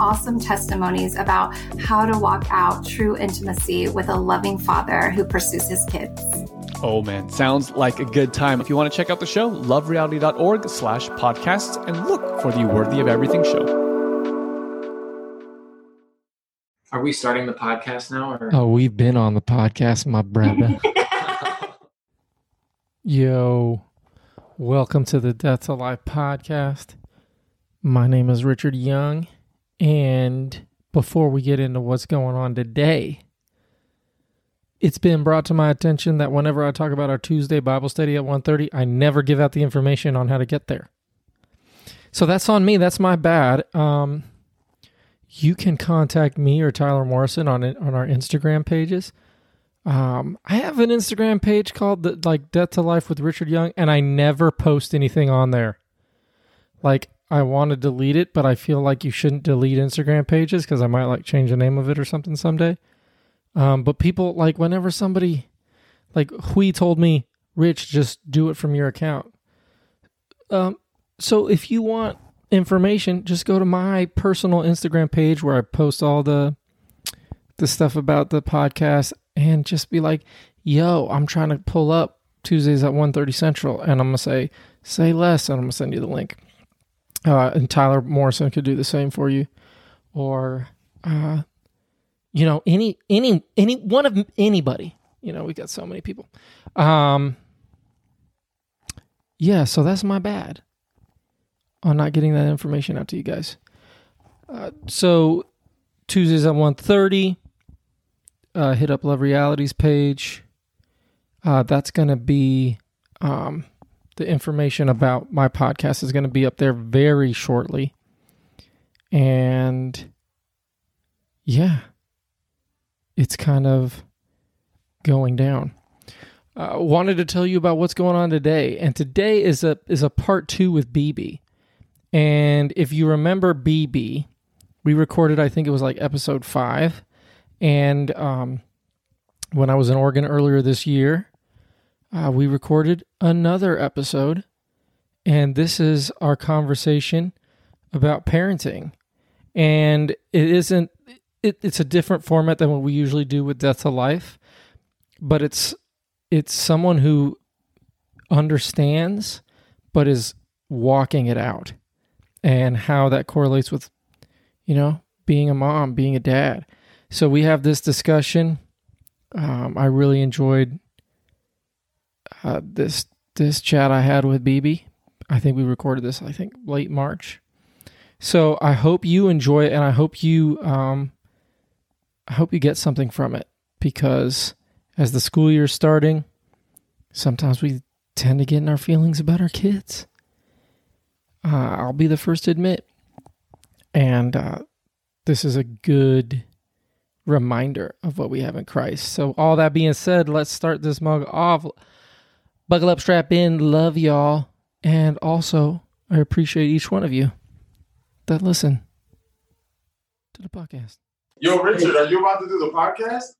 awesome testimonies about how to walk out true intimacy with a loving father who pursues his kids. Oh man, sounds like a good time. If you want to check out the show, lovereality.org slash podcasts and look for the Worthy of Everything show. Are we starting the podcast now? Or? Oh, we've been on the podcast, my brother. Yo, welcome to the Death to Life podcast. My name is Richard Young, and before we get into what's going on today, it's been brought to my attention that whenever I talk about our Tuesday Bible study at 1:30, I never give out the information on how to get there. So that's on me. That's my bad. Um, you can contact me or Tyler Morrison on on our Instagram pages. Um, I have an Instagram page called the, like Death to Life with Richard Young, and I never post anything on there. Like I want to delete it, but I feel like you shouldn't delete Instagram pages because I might like change the name of it or something someday. Um, but people like whenever somebody like Hui told me, Rich, just do it from your account. Um, so if you want information, just go to my personal Instagram page where I post all the the stuff about the podcast and just be like, "Yo, I'm trying to pull up Tuesdays at 1:30 Central," and I'm gonna say, "Say less," and I'm gonna send you the link. Uh, and Tyler Morrison could do the same for you, or uh, you know, any any any one of anybody. You know, we got so many people. Um, yeah, so that's my bad on not getting that information out to you guys. Uh, so Tuesdays at 1.30, uh, hit up Love Reality's page. Uh, that's going to be um, the information about my podcast is going to be up there very shortly. And yeah, it's kind of going down. Uh, wanted to tell you about what's going on today, and today is a is a part two with BB. And if you remember BB, we recorded, I think it was like episode five. And um, when I was in Oregon earlier this year, uh, we recorded another episode. And this is our conversation about parenting. And it isn't, it, it's a different format than what we usually do with Death to Life, but it's, it's someone who understands, but is walking it out and how that correlates with, you know, being a mom, being a dad. So we have this discussion. Um, I really enjoyed uh, this this chat I had with BB. I think we recorded this. I think late March. So I hope you enjoy it, and I hope you um, I hope you get something from it because as the school year is starting, sometimes we tend to get in our feelings about our kids uh, I'll be the first to admit. And uh, this is a good reminder of what we have in Christ. So, all that being said, let's start this mug off. Buckle up, strap in, love y'all. And also, I appreciate each one of you that listen to the podcast. Yo, Richard, are you about to do the podcast?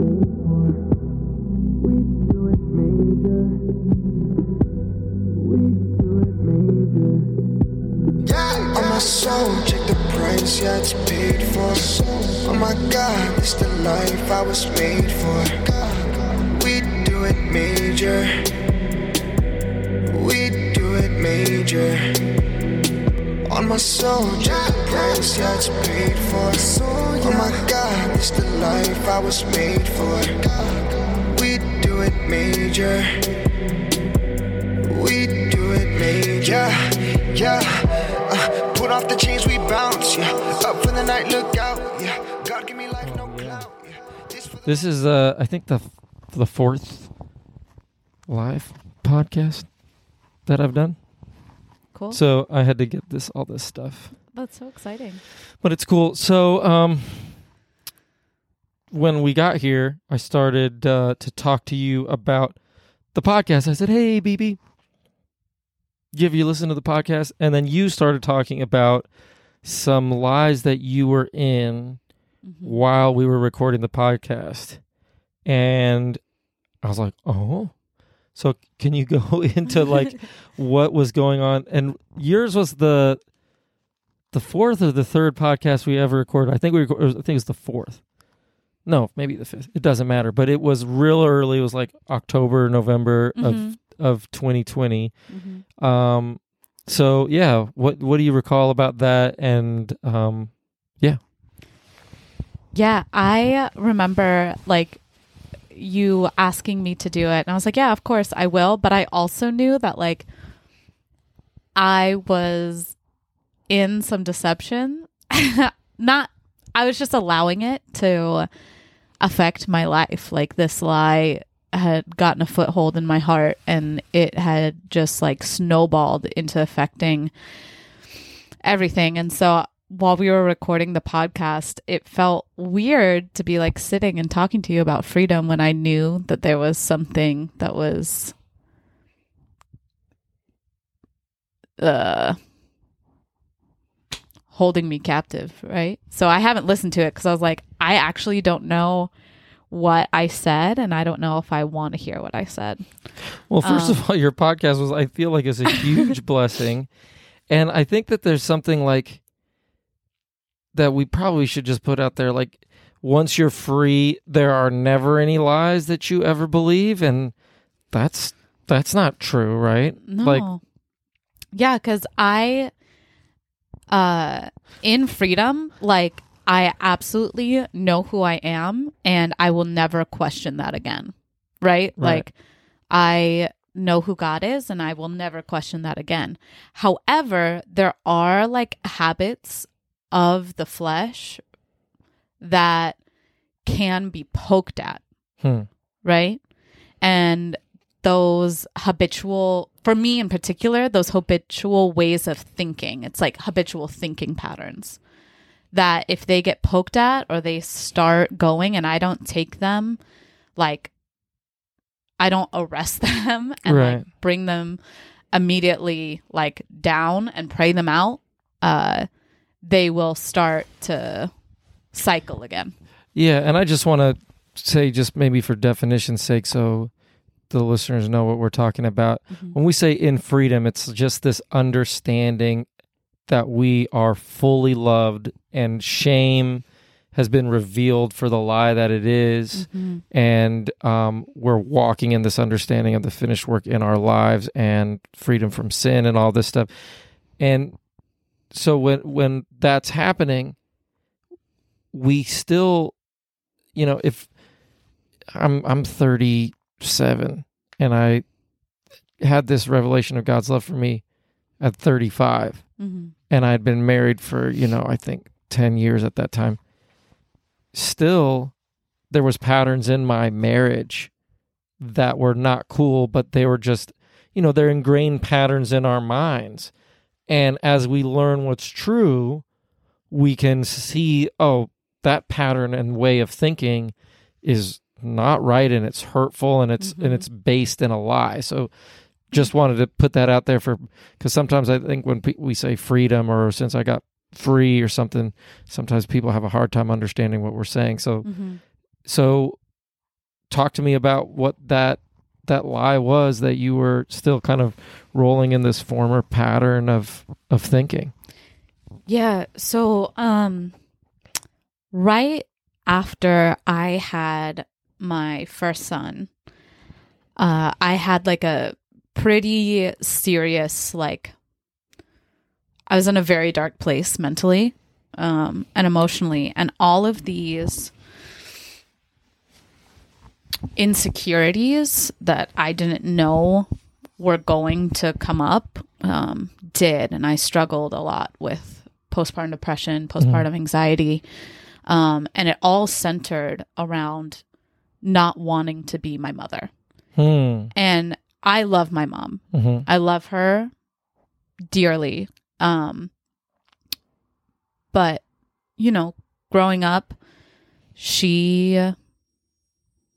Yeah, yeah. Soul, check the price, yeah, it's paid for. Oh my God, it's the life I was made for. We do it major. We do it major. On my soul, check the price, yeah, it's paid for. Oh my God, it's the life I was made for. We do it major. We do it major. Yeah, yeah. Uh, put off the chains, we bounce. Yeah, up for the night, look out. Yeah, God give me life, no clout. Yeah, this This is, uh, I think, the the fourth live podcast that I've done. Cool. So I had to get this all this stuff. That's so exciting. But it's cool. So, um, when we got here, I started uh, to talk to you about the podcast. I said, "Hey, BB, give you listen to the podcast," and then you started talking about some lies that you were in Mhm. while we were recording the podcast, and I was like, "Oh." So can you go into like what was going on? And yours was the the fourth or the third podcast we ever recorded. I think we recorded, I think it was the fourth. No, maybe the fifth. It doesn't matter. But it was real early. It was like October, November Mhm. of of 2020. Mhm. Um, so yeah, what what do you recall about that? And um, yeah, Yeah, I remember like you asking me to do it, and I was like, "Yeah, of course I will." But I also knew that like I was in some deception. Not, I was just allowing it to affect my life. Like this lie had gotten a foothold in my heart, and it had just like snowballed into affecting everything. And so while we were recording the podcast, it felt weird to be like sitting and talking to you about freedom when I knew that there was something that was uh holding me captive, right? So I haven't listened to it cuz I was like I actually don't know what I said and I don't know if I want to hear what I said. well, first Um, of all, your podcast was I feel like is a huge blessing, and I think that there's something like that we probably should just put out there like once you're free there are never any lies that you ever believe and that's that's not true right No. like yeah, because I, uh, in freedom, like I absolutely know who I am, and I will never question that again. Right? Right. Like I know who God is, and I will never question that again. However, there are like habits of the flesh that can be poked at hmm, right? And those habitual, for me in particular, those habitual ways of thinking, it's like habitual thinking patterns that if they get poked at or they start going and I don't take them, like, I don't arrest them and Right. like bring them immediately like down and pray them out, uh, they will start to cycle again. yeah and i just want to say just maybe for definition's sake so the listeners know what we're talking about Mhm. when we say in freedom it's just this understanding that we are fully loved and shame has been revealed for the lie that it is. Mhm. and um, we're walking in this understanding of the finished work in our lives and freedom from sin and all this stuff and so when when that's happening we still you know if i'm i'm 37 and i had this revelation of god's love for me at 35 Mhm. and I'd been married for, you know, I think 10 years at that time. Still there was patterns in my marriage that were not cool, but they were just, you know, they're ingrained patterns in our minds. And as we learn what's true, we can see, oh, that pattern and way of thinking is not right and it's hurtful and it's Mhm. and it's based in a lie. So just wanted to put that out there for because sometimes I think when pe- we say freedom or since I got free or something, sometimes people have a hard time understanding what we're saying. So, Mhm. so talk to me about what that that lie was that you were still kind of rolling in this former pattern of of thinking. Yeah. So, um, right after I had my first son, uh, I had like a pretty serious, like, I was in a very dark place mentally, um, and emotionally, and all of these insecurities that I didn't know were going to come up um, did, and I struggled a lot with postpartum depression, postpartum anxiety, um, and it all centered around not wanting to be my mother. Hmm. And I love my mom. hmm I love her dearly. Um, but you know, growing up, she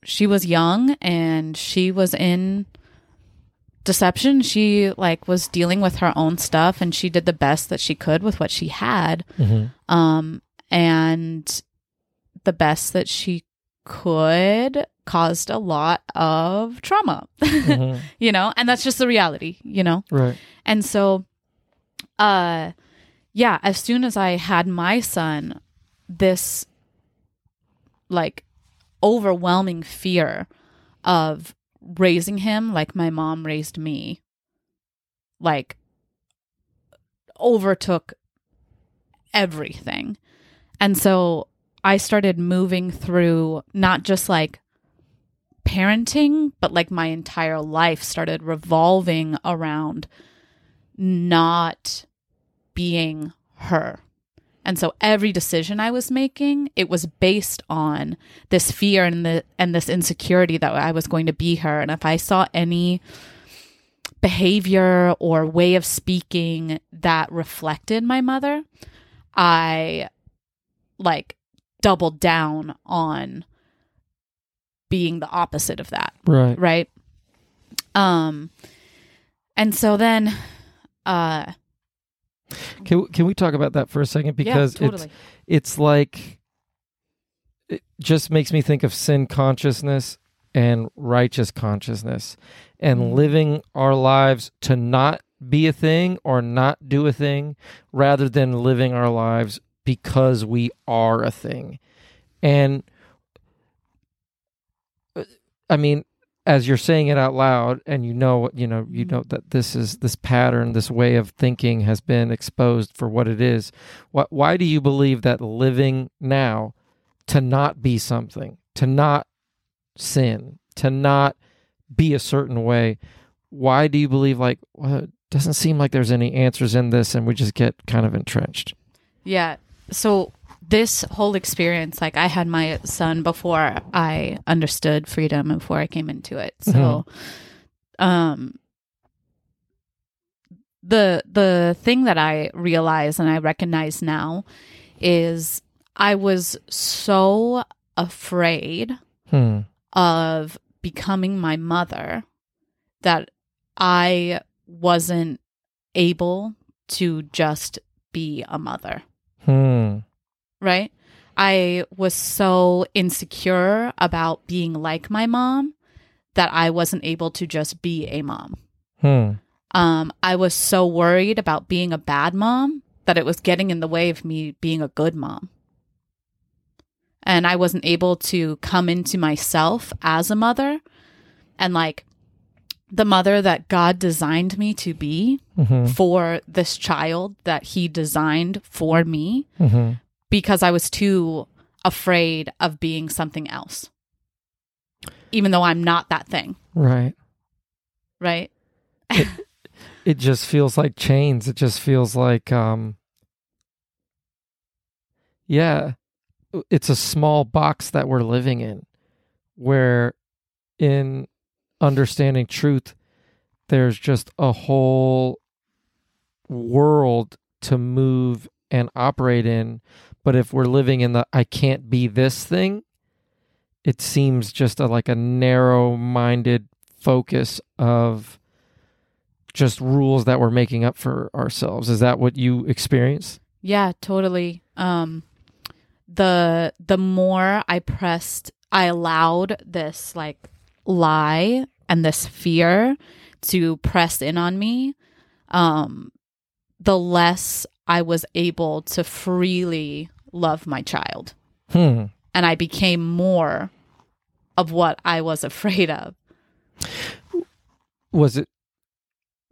she was young and she was in deception. She like was dealing with her own stuff and she did the best that she could with what she had. hmm Um, and the best that she could caused a lot of trauma, hmm you know, and that's just the reality, you know? Right. And so, uh, yeah, as soon as I had my son, this like overwhelming fear of raising him like my mom raised me, like overtook everything. And so I started moving through not just like parenting, but like my entire life started revolving around not being her. And so every decision I was making, it was based on this fear and the and this insecurity that I was going to be her. And if I saw any behavior or way of speaking that reflected my mother, I like doubled down on being the opposite of that Right. right um and so then uh Can we- can we talk about that for a second because yeah, totally it's it's like it just makes me think of sin consciousness and righteous consciousness and Mm. living our lives to not be a thing or not do a thing rather than living our lives because we are a thing. And uh, I mean as you're saying it out loud and you know you know you know that this is this pattern this way of thinking has been exposed for what it is why, why do you believe that living now to not be something to not sin to not be a certain way why do you believe like well, it doesn't seem like there's any answers in this and we just get kind of entrenched yeah so this whole experience like i had my son before i understood freedom and before i came into it. So um the the thing that i realize and i recognize now is i was so afraid hmm. of becoming my mother that I wasn't able to just be a mother, hmm right? I was so insecure about being like my mom that I wasn't able to just be a mom. hmm Um, I was so worried about being a bad mom that it was getting in the way of me being a good mom. And I wasn't able to come into myself as a mother and like the mother that God designed me to be hmm for this child that He designed for me hmm because I was too afraid of being something else, even though I'm not that thing, right. Right? it just feels like chains. It just feels like um yeah it's a small box that we're living in where in understanding truth there's just a whole world to move and operate in but if we're living in the i can't be this thing it seems just a, like a narrow minded focus of just rules that we're making up for ourselves. Is that what you experience? Yeah, totally. Um the the more I pressed I allowed this like lie and this fear to press in on me, um the less I was able to freely love my child. Hmm. And I became more of what I was afraid of. Was it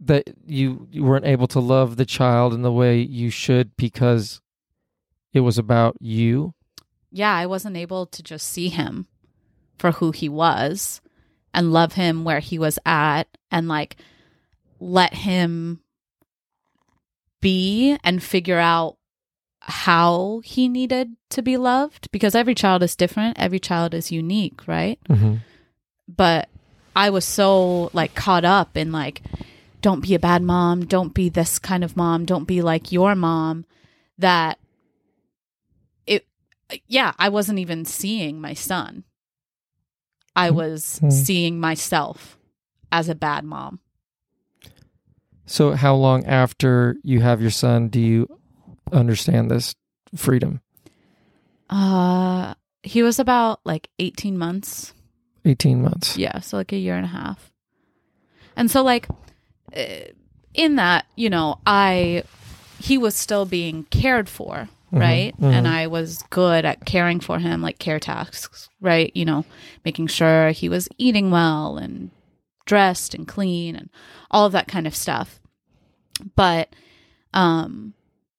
that you, you weren't able to love the child in the way you should because it was about you? Yeah, I wasn't able to just see him for who he was and love him where he was at and like let him be and figure out how he needed to be loved because every child is different, every child is unique, right? Mm-hmm. but I was so like caught up in like don't be a bad mom, don't be this kind of mom, don't be like your mom that it yeah, I wasn't even seeing my son. I was Mhm. seeing myself as a bad mom. So, how long after you have your son do you understand this freedom? Uh he was about like 18 months. 18 months. Yeah, so like a year and a half. And so like uh, in that, you know, I he was still being cared for, right? mhm. And I was good at caring for him like care tasks, right? You know, making sure he was eating well and dressed and clean and all of that kind of stuff. But um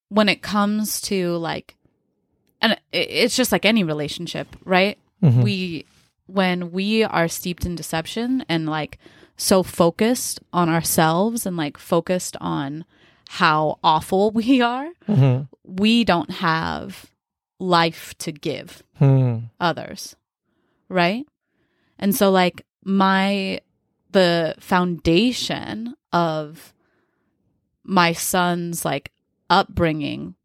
when it comes to like and it- it's just like any relationship, right? Mhm. we when we are steeped in deception and like so focused on ourselves and like focused on how awful we are Mhm. we don't have life to give Hmm. others right and so like my the foundation of my son's like upbringing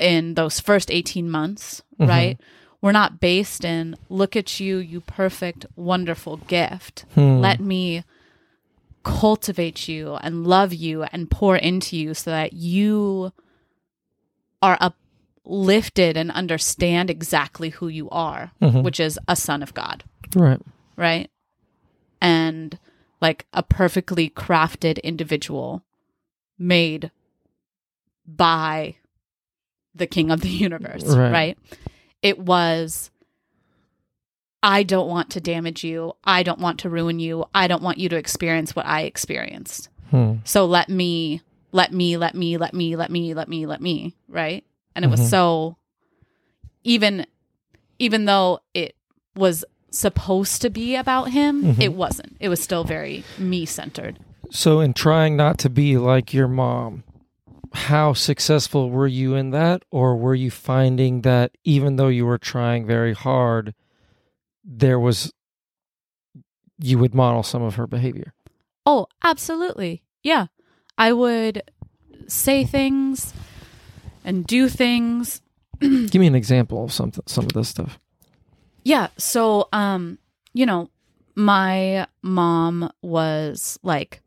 in those first 18 months Mhm. right we're not based in look at you you perfect wonderful gift Hmm. let me cultivate you and love you and pour into you so that you are uplifted and understand exactly who you are Mhm. which is a son of god Right. right? And like a perfectly crafted individual made by the king of the universe, Right. right? It was I don't want to damage you. I don't want to ruin you. I don't want you to experience what I experienced. Hmm. So let me, let me, let me, let me, let me, let me, let me, right? And it was Mhm. so even even though it was supposed to be about him, Mhm. it wasn't. It was still very me centered. So, in trying not to be like your mom, how successful were you in that? Or were you finding that even though you were trying very hard, there was, you would model some of her behavior? Oh, absolutely. Yeah. I would say things and do things Give me an example of some, some of this stuff. Yeah. So, um, you know, my mom was like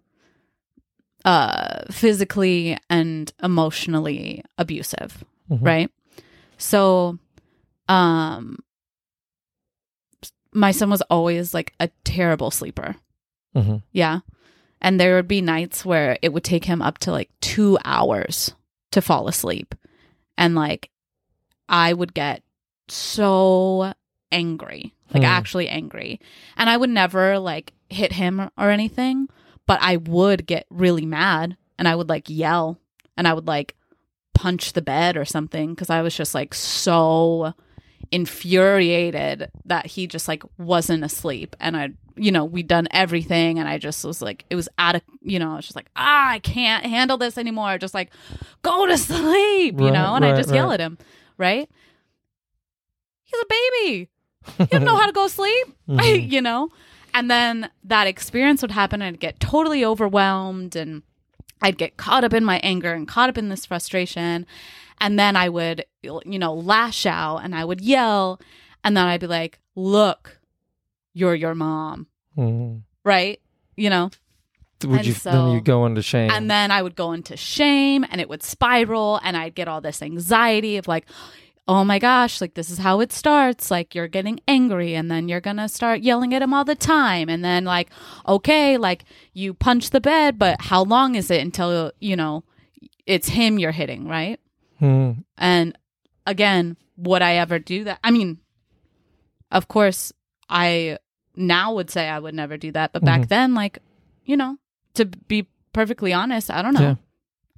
uh physically and emotionally abusive, Mhm. right? So, um my son was always like a terrible sleeper. Mhm. Yeah. And there would be nights where it would take him up to like 2 hours to fall asleep. And like I would get so angry, like Hmm. actually angry. And I would never like hit him or anything, but I would get really mad and I would like yell and I would like punch the bed or something because I was just like so infuriated that he just like wasn't asleep. And I you know we'd done everything and I just was like it was out of you know I was just like ah I can't handle this anymore. Just like go to sleep you Right, know and I right, just yell at him right? He's a baby. He doesn't know how to go to sleep Mhm. you know? And then that experience would happen and I'd get totally overwhelmed and I'd get caught up in my anger and caught up in this frustration and then I would you know lash out and I would yell and then I'd be like look you're your mom Mhm. right you know Would And you so- then you go into shame? and then I would go into shame and it would spiral and I'd get all this anxiety of like, oh my gosh, like this is how it starts. Like you're getting angry and then you're going to start yelling at him all the time. And then like, okay, like you punch the bed, but how long is it until, you know, it's him you're hitting, right? Hmm. And again, would I ever do that? I mean, of course, I now would say I would never do that, but back Mhm. then, like, you know, to be perfectly honest, I don't know. Yeah.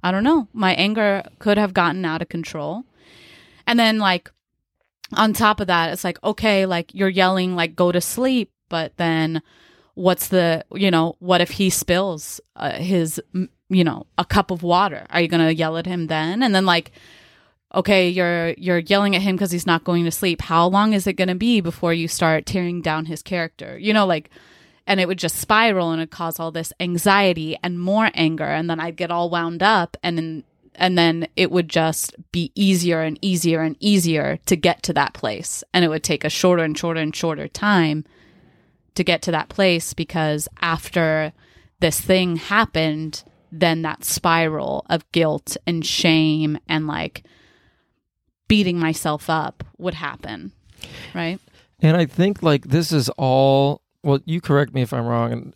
I don't know. My anger could have gotten out of control. And then, like, on top of that, it's like, okay, like, you're yelling, like, go to sleep, but then what's the, you know, what if he spills uh, his, you know, a cup of water? Are you going to yell at him then? And then, like, okay you're you're yelling at him because he's not going to sleep how long is it going to be before you start tearing down his character you know like and it would just spiral and it cause all this anxiety and more anger and then i'd get all wound up and then and then it would just be easier and easier and easier to get to that place and it would take a shorter and shorter and shorter time to get to that place because after this thing happened then that spiral of guilt and shame and like beating myself up would happen right And I think like this is all. Well, you correct me if I'm wrong. And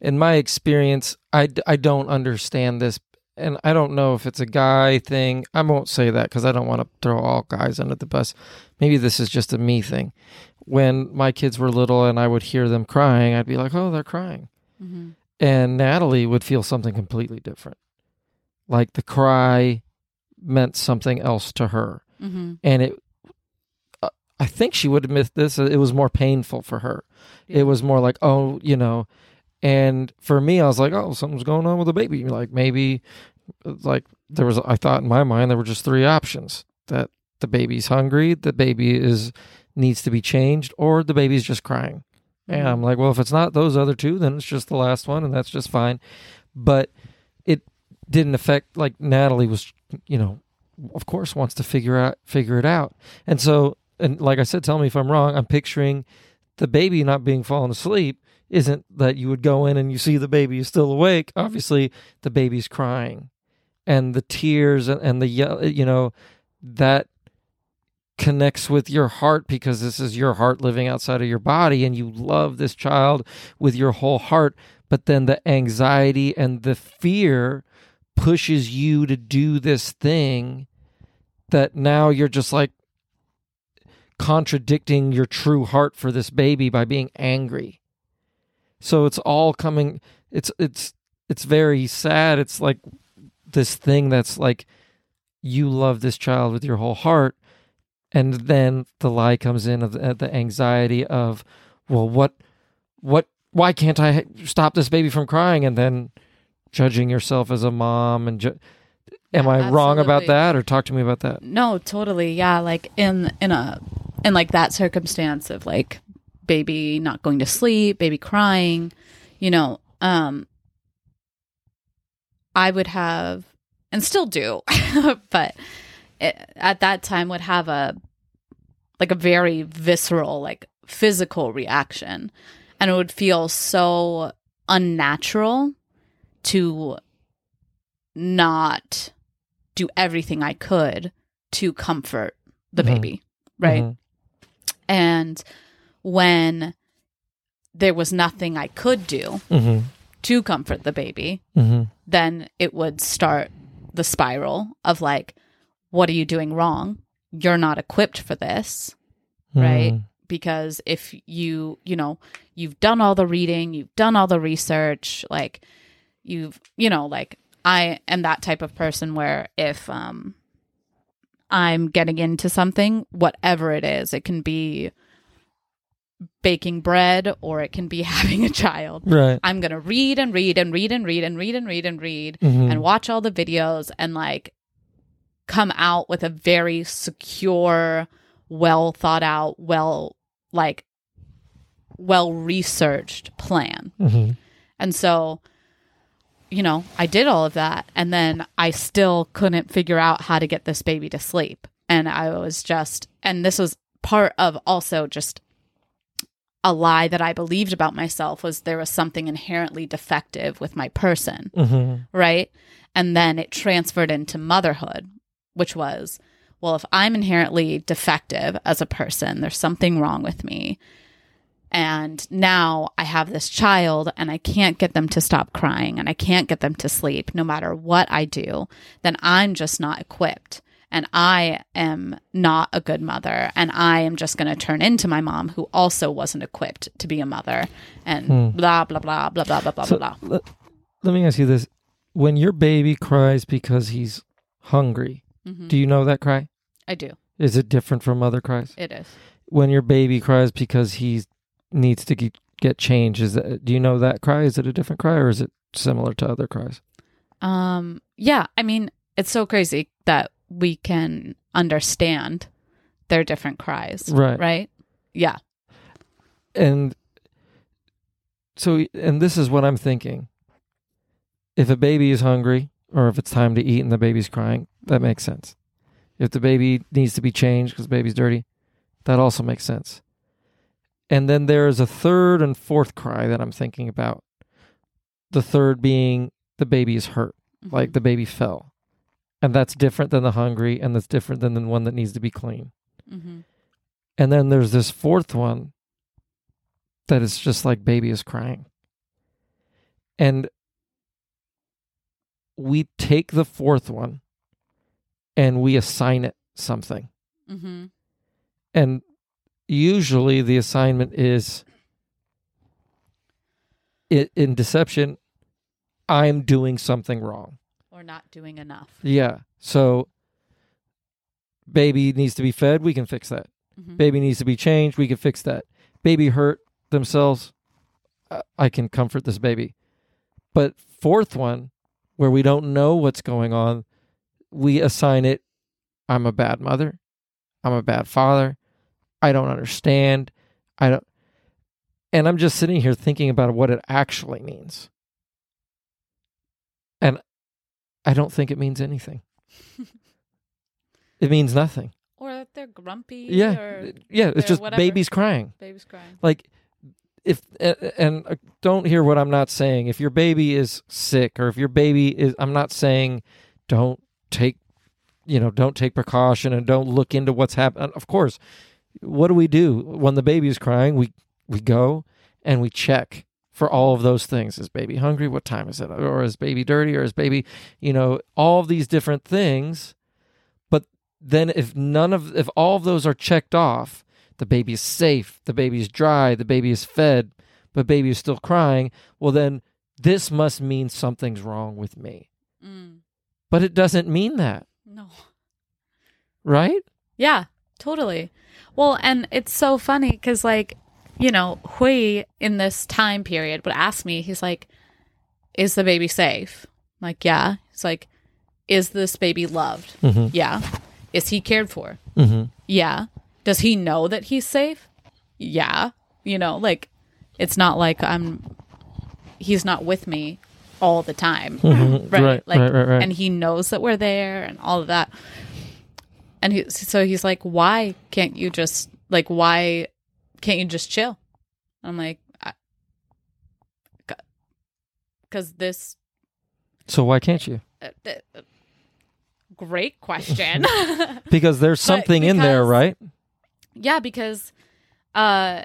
in my experience, I, I don't understand this, and I don't know if it's a guy thing. I won't say that because I don't want to throw all guys under the bus. Maybe this is just a me thing. When my kids were little and I would hear them crying, I'd be like, "Oh, they're crying," mm-hmm. and Natalie would feel something completely different. Like the cry meant something else to her. Mm-hmm. and it uh, i think she would admit this. It was more painful for her. It was more like oh you know. And for me i was like oh something's going on with the baby. Like maybe like there was i thought in my mind there were just three options that the baby's hungry the baby is needs to be changed or the baby's just crying. And mm-hmm. i'm like well if it's not those other two then it's just the last one and that's just fine. But it didn't affect like natalie was you know of course wants to figure out figure it out. And so and like i said tell me if i'm wrong i'm picturing the baby not being fallen asleep isn't that you would go in and you see the baby is still awake. Obviously the baby's crying and the tears and, and the yell you know that connects with your heart because this is your heart living outside of your body and you love this child with your whole heart but then the anxiety and the fear pushes you to do this thing that now you're just like contradicting your true heart for this baby by being angry. So it's all coming it's it's it's very sad. It's like this thing that's like you love this child with your whole heart and then the lie comes in of the, the anxiety of well what what why can't i stop this baby from crying? And then judging yourself as a mom and ju- am Yeah, i wrong about that? Or talk to me about that. No totally. Yeah like in in a in like that circumstance of like baby not going to sleep baby crying you know um i would have and still do but at that time would have a like a very visceral like physical reaction and it would feel so unnatural to not do everything I could to comfort the Mhm. baby, right? Mhm. And when there was nothing I could do Mhm. to comfort the baby, Mhm. then it would start the spiral of like, what are you doing wrong? You're not equipped for this, right? Mhm. Because if you, you know, you've done all the reading, you've done all the research, like you've, you know, like I am that type of person where if um I'm getting into something, whatever it is, it can be baking bread or it can be having a child. right I'm going to read and read and read and read and read and read and read Mhm. and watch all the videos and like come out with a very secure, well thought out, well like well researched plan. Mhm. And so you know, I did all of that and then I still couldn't figure out how to get this baby to sleep. And I was just and this was part of also just a lie that I believed about myself was there was something inherently defective with my person Mhm. right? And then it transferred into motherhood, which was, well, if I'm inherently defective as a person, there's something wrong with me. And now I have this child and I can't get them to stop crying and I can't get them to sleep no matter what I do, then I'm just not equipped. And I am not a good mother. And I am just going to turn into my mom, who also wasn't equipped to be a mother. And hmm. blah, blah, blah, blah, blah, blah, blah, So, blah. let, let me ask you this: When your baby cries because he's hungry, Mhm. do you know that cry? I do. Is it different from other cries? It is. When your baby cries because he needs to get, get changed, is that, do you know that cry? Is it a different cry or is it similar to other cries? Um, yeah, I mean, it's so crazy that we can understand their different cries. Right. Right? Yeah. and so and this is what i'm thinking if a baby is hungry or if it's time to eat and the baby's crying that makes sense. If the baby needs to be changed because the baby's dirty that also makes sense. And then there is a third and fourth cry that i'm thinking about. The third being the baby is hurt like the baby fell. And that's different than the hungry and that's different than the one that needs to be clean. Hmm and then there's this fourth one that is just like baby is crying. And we take the fourth one and we assign it something. hmm And usually the assignment is in deception, I'm doing something wrong. Or not doing enough. Yeah. So baby needs to be fed, we can fix that. Mhm. baby needs to be changed we can fix that baby hurt themselves i can comfort this baby but fourth one where we don't know what's going on we assign it i'm a bad mother. I'm a bad father. I don't understand. I don't and i'm just sitting here thinking about what it actually means. And i don't think it means anything. It means nothing. Or that they're grumpy. yeah. Or yeah it's just whatever. babies crying. Baby's crying. like if and uh, don't hear what i'm not saying. If your baby is sick or if your baby is i'm not saying don't take you know don't take precaution and don't look into what's happening of course what do we do? When the baby is crying we we go and we check for all of those things. Is baby hungry? What time is it? Or is baby dirty? Or is baby you know all these different things. But then if none of if all of those are checked off the baby is safe, the baby is dry, the baby is fed, but baby is still crying, well then this must mean something's wrong with me. Mm. But it doesn't mean that, No. right? Yeah, totally. Well, and it's so funny because, like, you know, Hui in this time period would ask me, he's like, Is the baby safe? I'm like, yeah. He's like, Is this baby loved? Mm-hmm. Yeah. Is he cared for? Mm-hmm. Yeah. Does he know that he's safe? Yeah. You know, like, it's not like I'm, he's not with me all the time. Mhm. Right. Right, Like, right, right, right. and he knows that we're there and all of that. And he, so he's like, why can't you just, like, why can't you just chill? I'm like, because this, So why can't you? uh, uh, great question. Because there's something in there, right? yeah, because, uh,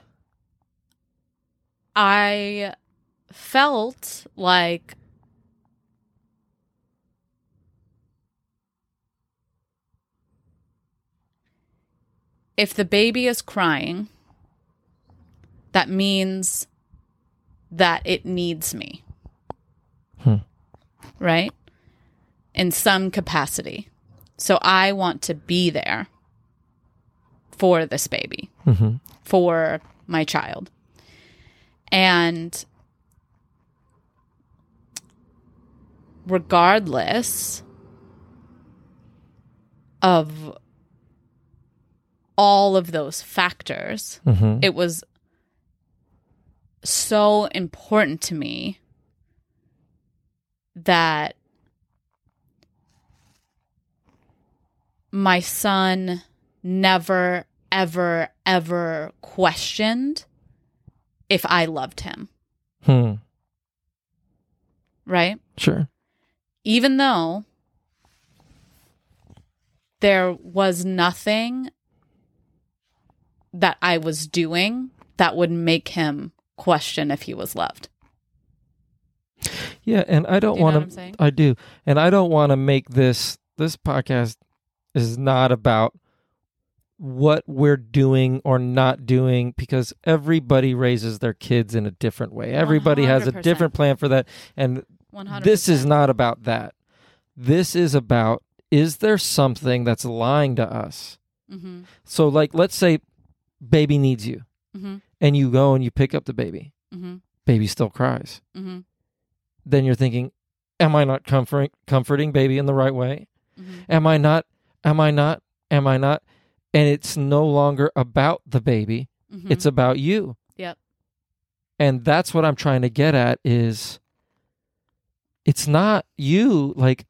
I felt like if the baby is crying, that means that it needs me. Hmm. Right? In some capacity. So I want to be there for this baby, Mm-hmm. for my child. And regardless of all of those factors, Mm-hmm. it was so important to me that my son never, ever, ever questioned if I loved him, Hmm. right? Sure. Even though there was nothing that I was doing that would make him question if he was loved. Yeah, and I don't Do want to. I do, and I don't want to make this. This podcast is not about what we're doing or not doing because everybody raises their kids in a different way. Everybody has a different plan for that, and 100%. this is not about that. This is about is there something that's lying to us? hmm So, like, let's say baby needs you, hmm and you go and you pick up the baby. hmm Baby still cries. hmm Then you're thinking, am I not comforting comforting baby in the right way? hmm Am I not? Am I not? Am I not? And it's no longer about the baby. hmm It's about you. Yep. And that's what I'm trying to get at is it's not you like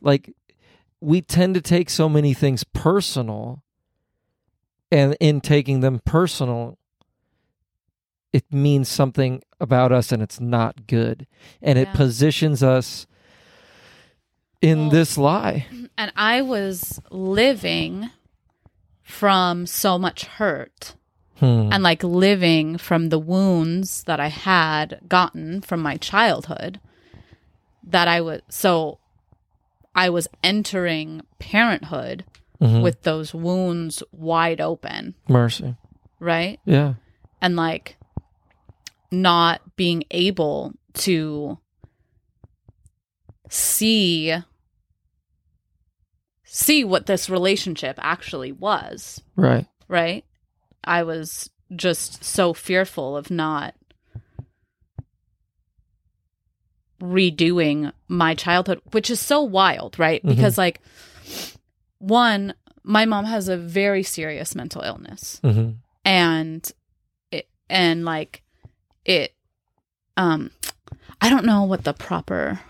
like we tend to take so many things personal and in taking them personal it means something about us and it's not good. And it positions us in Well, this lie. and I was living from so much hurt Hmm. and like living from the wounds that I had gotten from my childhood that I was so I was entering parenthood Mhm. with those wounds wide open, mercy right? yeah And like not being able to see see what this relationship actually was, right right? I was just so fearful of not redoing my childhood, which is so wild, right? Mhm. Because, like, one, my mom has a very serious mental illness, hmm and it, and like, it, um, I don't know what the proper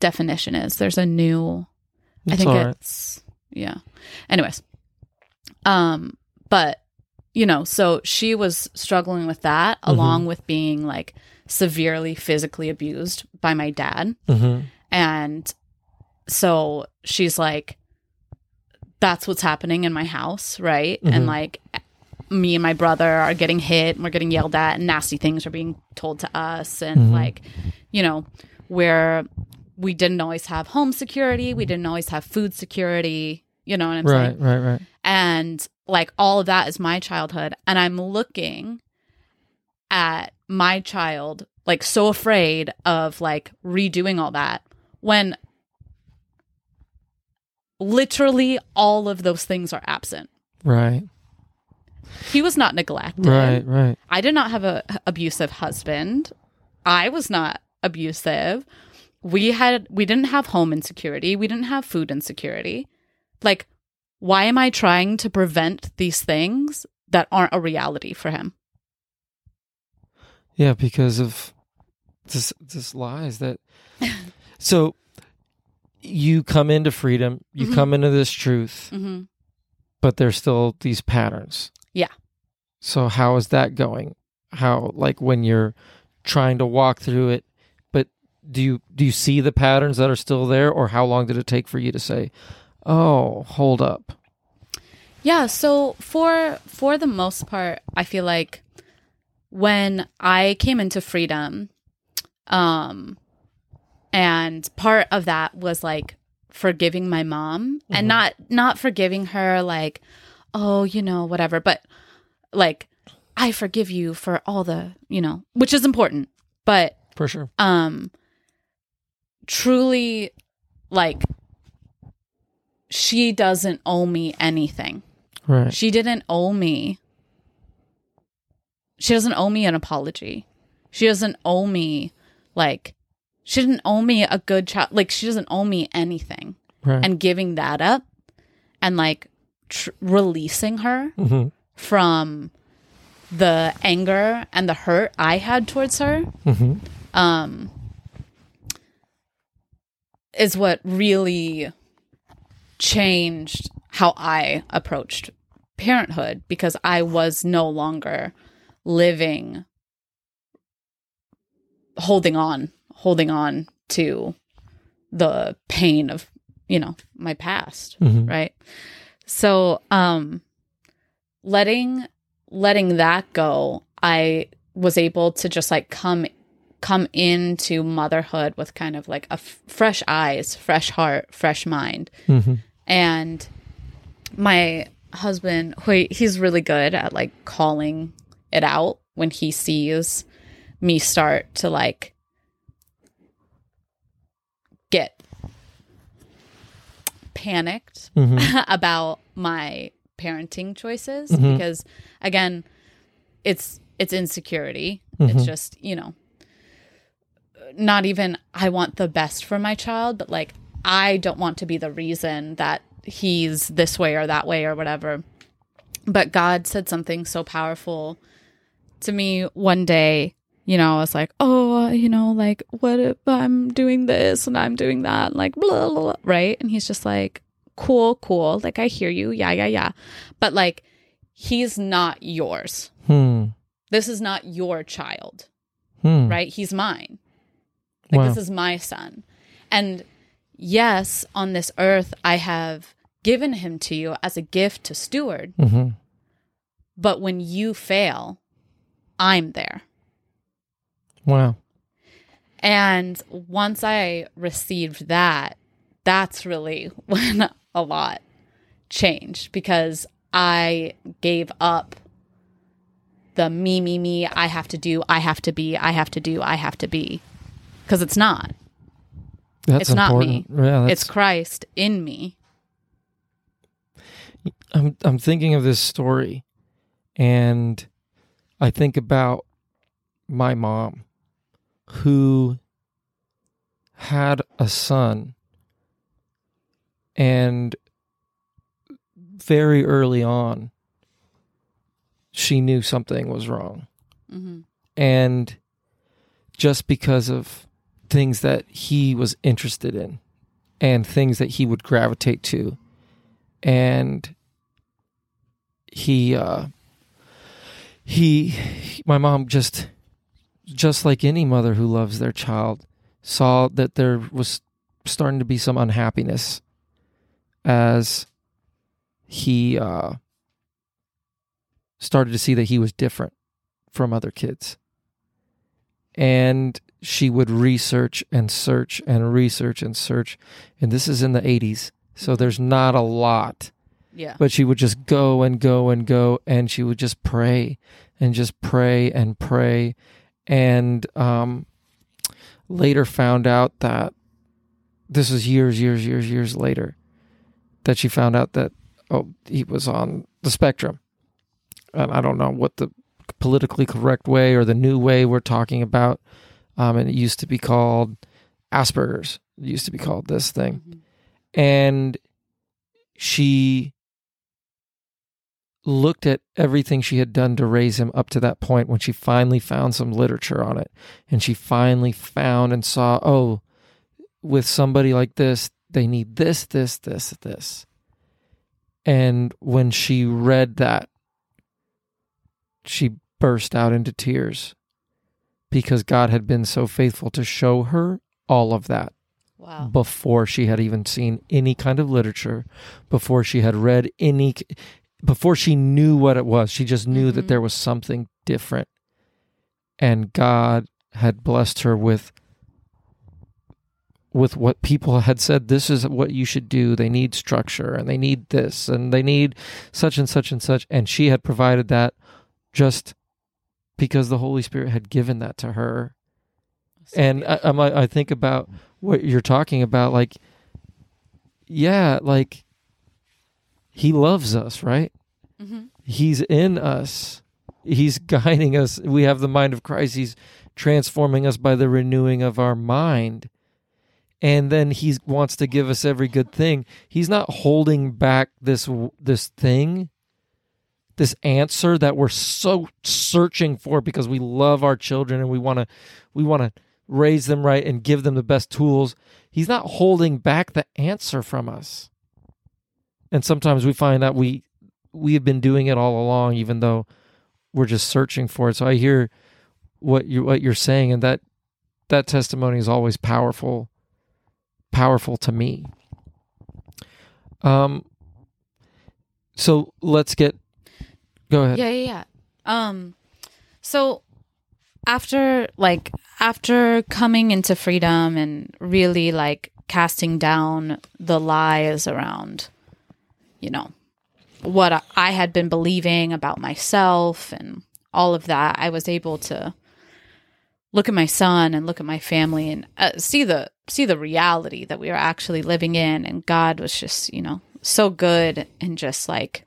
definition is. There's a new I think right. it's yeah. Anyways, um, but you know, so she was struggling with that Mm-hmm. along with being like severely physically abused by my dad, hmm and so she's like, "That's what's happening in my house, right?" Mhm. And like. Me and my brother are getting hit and we're getting yelled at and nasty things are being told to us and Mhm. like you know where we didn't always have home security, we didn't always have food security, you know what I'm right saying? right right And like all of that is my childhood. And I'm looking at my child, like so afraid of like redoing all that when literally all of those things are absent. right He was not neglected. right right I did not have a abusive husband. I was not abusive. We had we didn't have home insecurity. We didn't have food insecurity. Like why am I trying to prevent these things that aren't a reality for him? Yeah, because of this this lies that so you come into freedom, you Mhm. come into this truth, hmm but there's still these patterns. Yeah. So how is that going? How like when you're trying to walk through it, but do you do you see the patterns that are still there or how long did it take for you to say, "Oh, hold up." Yeah, so for for the most part, I feel like when I came into freedom, um and part of that was like forgiving my mom Mhm. and not not forgiving her like oh, you know, whatever, but like I forgive you for all the, you know, which is important, but For sure. um truly like she doesn't owe me anything. Right. She didn't owe me. She doesn't owe me an apology. She doesn't owe me like she didn't owe me a good child. Like she doesn't owe me anything. Right. And giving that up and like tr- releasing her Mhm. from the anger and the hurt I had towards her Mhm. um is what really changed how I approached parenthood because I was no longer living holding on holding on to the pain of you know my past Mhm. right so um letting letting that go, I was able to just like come come into motherhood with kind of like a f- fresh eyes, fresh heart, fresh mind. Mhm. And my husband, who he's really good at like calling it out when he sees me start to like get panicked Mhm. about my parenting choices Mhm. because again it's it's insecurity it's Mhm. just you know not even i want the best for my child but like i don't want to be the reason that he's this way or that way or whatever but god said something so powerful to me one day you know i was like oh you know like what if i'm doing this and i'm doing that like blah, blah, blah right? And he's just like cool cool. Like i hear you. Yeah yeah yeah. But like he's not yours. Hmm. this is not your child. Hmm. right? He's mine. Like Wow. this is my son. And yes on this earth i have given him to you as a gift to steward. Mhm. but when you fail i'm there Wow. And once I received that, that's really when a lot changed because I gave up the me, me, me, I have to do, I have to be, I have to do, I have to be. Because it's not. That's It's not me. Yeah, It's Christ in me. I'm I'm thinking of this story and I think about my mom who had a son. And very early on she knew something was wrong. Hmm and just because of things that he was interested in and things that he would gravitate to. And he uh he my mom just just like any mother who loves their child saw that there was starting to be some unhappiness as he uh started to see that he was different from other kids. And she would research and search and research and search. And this is in the 80s so there's not a lot. Yeah. but she would just go and go and go and she would just pray and just pray and pray and um later found out that this was years years years years later that she found out that oh he was on the spectrum. And i don't know what the politically correct way or the new way we're talking about um and it used to be called asperger's. It used to be called this thing. Mhm. and she looked at everything she had done to raise him up to that point when she finally found some literature on it and she finally found and saw oh with somebody like this they need this this this this and when she read that she burst out into tears because God had been so faithful to show her all of that Wow. before she had even seen any kind of literature, before she had read any, before she knew what it was. She just knew that Mhm. there was something different. And God had blessed her with with what people had said this is what you should do they need structure and they need this and they need such and such and such and she had provided that just because the holy spirit had given that to her So and I, I'm, I think about what you're talking about like yeah like he loves us right? Mhm. he's in us. He's guiding us. We have the mind of christ. He's transforming us by the renewing of our mind. And then he wants to give us every good thing. He's not holding back this this thing this answer that we're so searching for because we love our children and we want to we want to raise them right and give them the best tools. He's not holding back the answer from us and sometimes we find that we we have been doing it all along even though we're just searching for it. So i hear what you what you're saying and that that testimony is always powerful powerful to me. Um so let's get go ahead. Yeah, yeah, yeah. Um, so after like after coming into freedom and really like casting down the lies around, you know, what I- had been believing about myself and all of that, I was able to look at my son and look at my family and uh, see the see the reality that we are actually living in and God was just, you know, so good and just like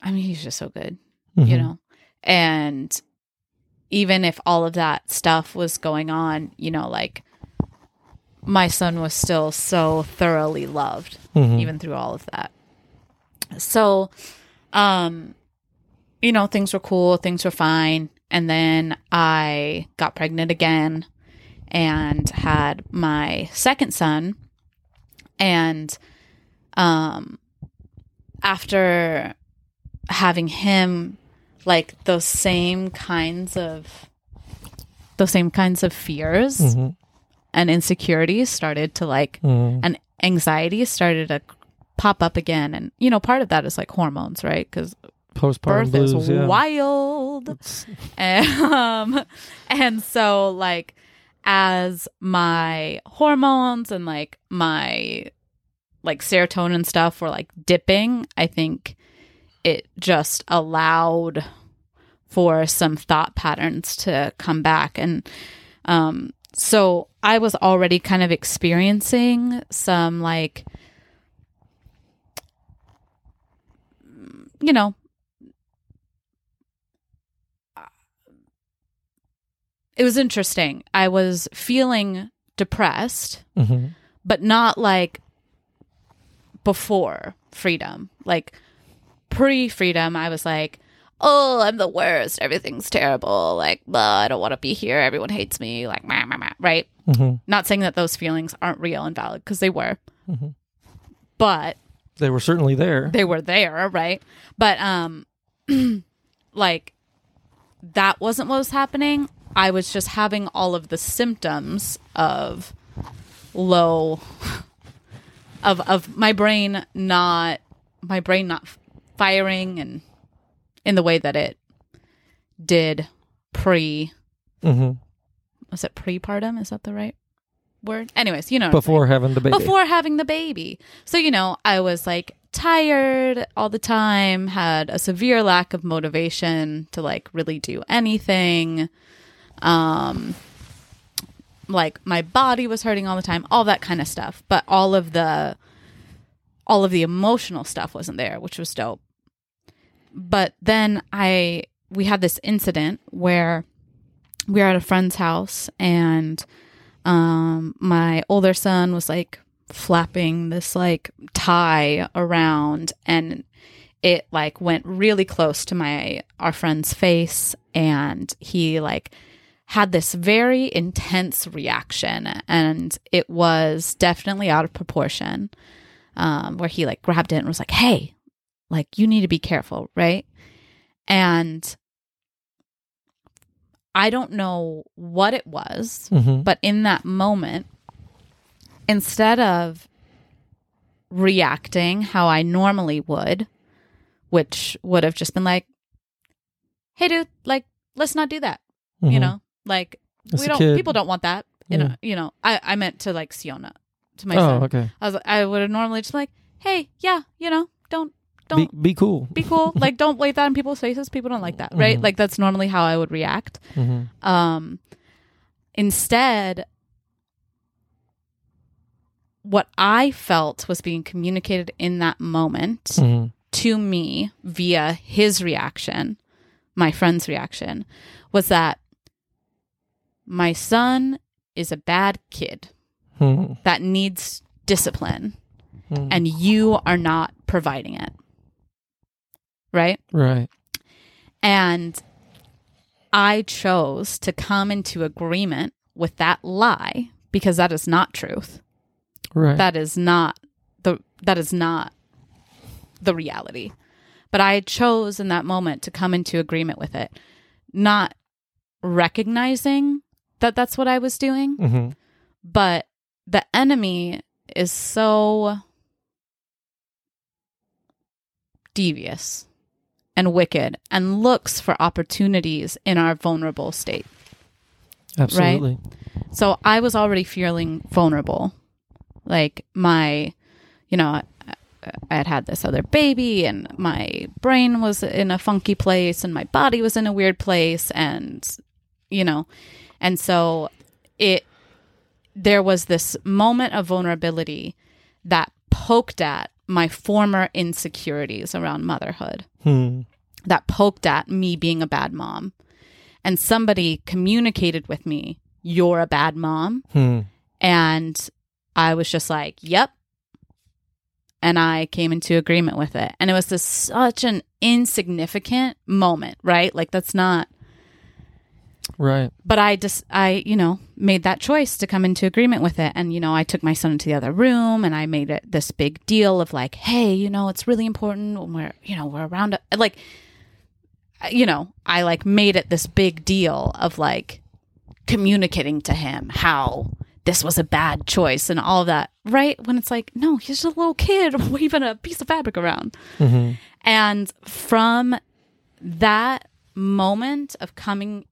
I mean, he's just so good, you Mhm. know. And even if all of that stuff was going on, you know, like my son was still so thoroughly loved Mhm. even through all of that. So, um, you know, things were cool, things were fine. And then I got pregnant again and had my second son. And, um, after having him, like those same kinds of, those same kinds of fears Mhm. And insecurities started to like Mhm. and anxiety started to pop up again and you know part of that is like hormones right because Postpartum birth blues. is yeah. wild and, um, and so like as my hormones and like my like serotonin stuff were like dipping i think it just allowed for some thought patterns to come back and um so i was already kind of experiencing some like you know it was interesting i was feeling depressed Mhm. but not like before freedom. Like pre freedom, I was like, oh, I'm the worst. Everything's terrible. Like, blah, I don't want to be here. Everyone hates me. Like, meh, right? Mhm. Not saying that those feelings aren't real and valid because they were, Mhm. but They were certainly there. they were there, right? But um like that wasn't what was happening. I was just having all of the symptoms of low of of my brain not my brain not firing and in the way that it did pre hmm was it prepartum? Is that the right word? Anyways, you know what I'm saying Before having the baby. before having the baby. So, you know, I was like tired all the time, had a severe lack of motivation to like really do anything. Um like my body was hurting all the time, all that kind of stuff. But all of the all of the emotional stuff wasn't there, which was dope. But then I we had this incident where we were at a friend's house and um my older son was like flapping this like tie around and it like went really close to my our friend's face and he like had this very intense reaction and it was definitely out of proportion um where he like grabbed it and was like hey like you need to be careful right and i don't know what it was Mhm. but in that moment, instead of reacting how I normally would, which would have just been like, hey, dude, like, let's not do that. You Mhm. know, like, As we don't, kid. people don't want that. You Yeah. know, you know, I, I meant to like Siona, to my Oh, son. okay. I was, I would have normally just been like, hey, yeah, you know, don't, don't be cool. be cool. like, don't wave that in people's faces. People don't like that, right? Mhm. Like, that's normally how I would react. hmm Um, instead, what I felt was being communicated in that moment hmm to me via his reaction, my friend's reaction, was that my son is a bad kid hmm that needs discipline hmm and you are not providing it. Right? Right. And I chose to come into agreement with that lie because that is not truth. Right. That is not the that is not the reality. But I chose in that moment to come into agreement with it, not recognizing that that's what I was doing, hmm but the enemy is so devious and wicked and looks for opportunities in our vulnerable state. Absolutely. So I was already feeling vulnerable. Like my, you know, I, I had had this other baby and my brain was in a funky place and my body was in a weird place. And, you know, and so it, there was this moment of vulnerability that poked at my former insecurities around motherhood, Hmm. that poked at me being a bad mom. And somebody communicated with me, You're a bad mom. Hmm. And I was just like, Yep. And I came into agreement with it. And it was this such an insignificant moment, right? Like, that's not Right. but I just I you know made that choice to come into agreement with it. And you know I took my son into the other room and I made it this big deal of like hey you know it's really important when we're you know we're around like you know I like made it this big deal of like communicating to him how this was a bad choice and all that. Right? When it's like no he's just a little kid waving a piece of fabric around. Hmm and from that moment of coming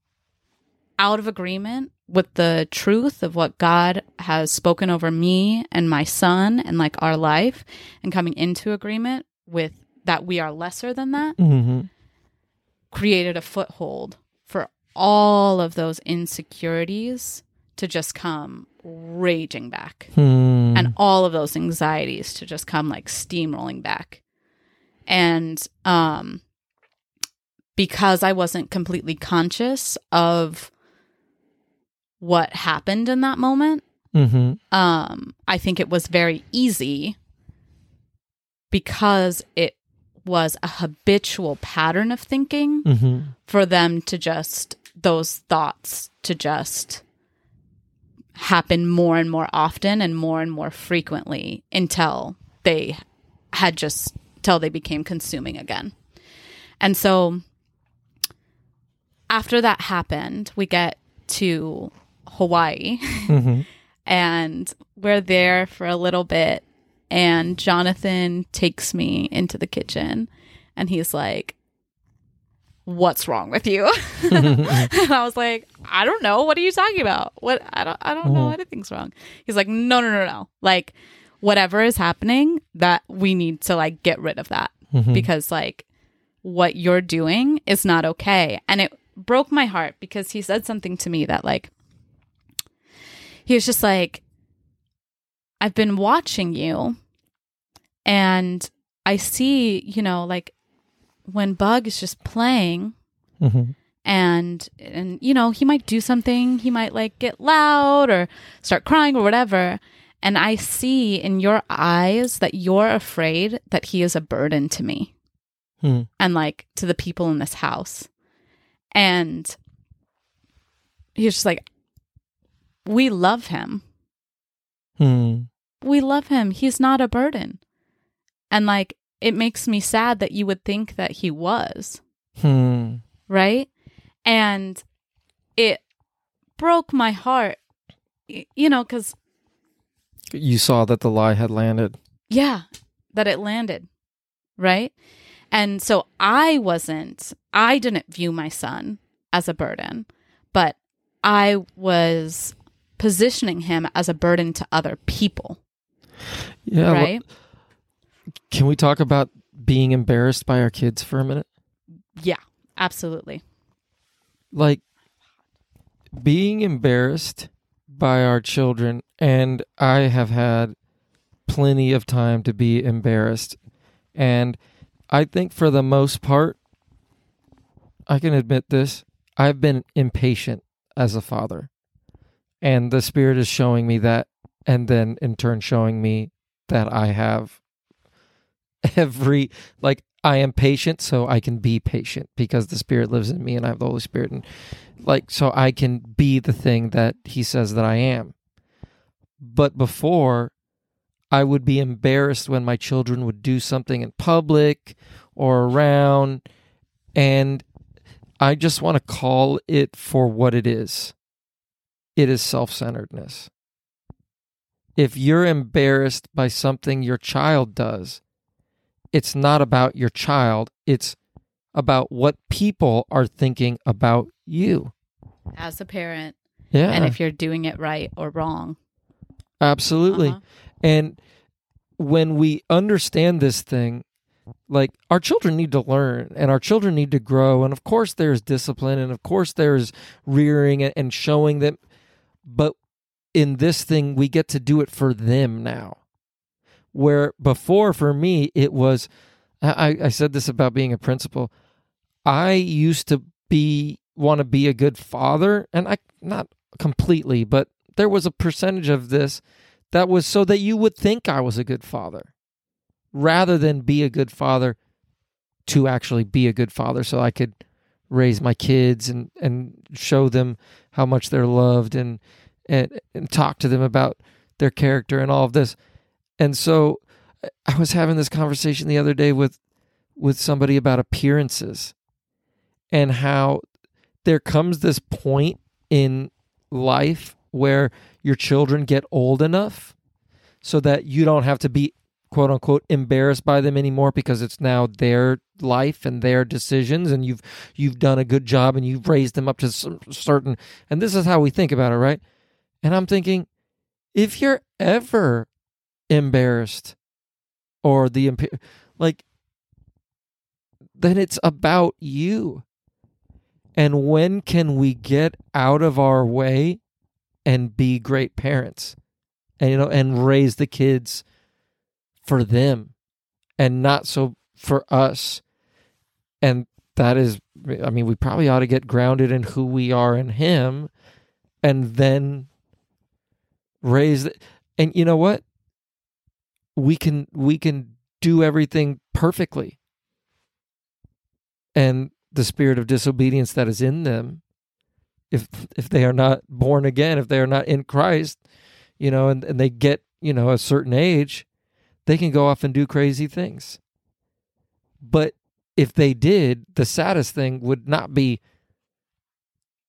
out of agreement with the truth of what God has spoken over me and my son and like our life, and coming into agreement with that we are lesser than that, hmm created a foothold for all of those insecurities to just come raging back Hmm. and all of those anxieties to just come like steamrolling back. And um because I wasn't completely conscious of what happened in that moment, hmm um I think it was very easy because it was a habitual pattern of thinking hmm for them to just those thoughts to just happen more and more often and more and more frequently until they had just till they became consuming again. And so after that happened, we get to Hawaii. Hmm and we're there for a little bit and Jonathan takes me into the kitchen and he's like what's wrong with you? And I was like I don't know. What are you talking about? What I don't I don't know Mhm. anything's wrong. He's like no no no no. Like whatever is happening that we need to like get rid of that Mhm. because like what you're doing is not okay. And it broke my heart because he said something to me that like he was just like i've been watching you and i see you know like when bug is just playing hmm and and you know he might do something he might like get loud or start crying or whatever and i see in your eyes that you're afraid that he is a burden to me Hmm. and like to the people in this house and he was just like we love him Hmm. we love him he's not a burden and like it makes me sad that you would think that he was Hmm. right? And it broke my heart, you know, because, You saw that the lie had landed. yeah, that it landed, right? And so I wasn't, I didn't view my son as a burden, but I was positioning him as a burden to other people, Yeah. right? Can we talk about being embarrassed by our kids for a minute? yeah, absolutely. Like being embarrassed by our children, and I have had plenty of time to be embarrassed. And I think for the most part, I can admit this, I've been impatient as a father. And the Spirit is showing me that, and then in turn showing me that I have every, like, I am patient so I can be patient because the Spirit lives in me and I have the Holy Spirit. And, like, so I can be the thing that He says that I am. But before, I would be embarrassed when my children would do something in public or around. And I just want to call it for what it is it is self centeredness. If you're embarrassed by something your child does, it's not about your child, it's about what people are thinking about you. as a parent Yeah. and if you're doing it right or wrong. Absolutely. Uh-huh. And when we understand this thing, like our children need to learn and our children need to grow. And of course, there's discipline and of course, there's rearing and- and showing them. But in this thing, we get to do it for them now. Where before, for me, it was I, I said this about being a principal. I used to be want to be a good father, and I not completely, but there was a percentage of this that was so that you would think I was a good father, rather than be a good father to actually be a good father, so I could raise my kids and and show them how much they're loved and and and talk to them about their character and all of this. And so I was having this conversation the other day with with somebody about appearances and how there comes this point in life where your children get old enough so that you don't have to be quote unquote embarrassed by them anymore because it's now their life and their decisions and you've you've done a good job and you've raised them up to certain and this is how we think about it right? And i'm thinking if you're ever embarrassed or the like then it's about you. And when can we get out of our way and be great parents? And you know and raise the kids for them and not so for us. And that is i mean we probably ought to get grounded in who we are in him and then raise the, and you know what? We can we can do everything perfectly. And the spirit of disobedience that is in them if if they are not born again if they are not in christ you know and, and they get you know a certain age they can go off and do crazy things. But if they did the saddest thing would not be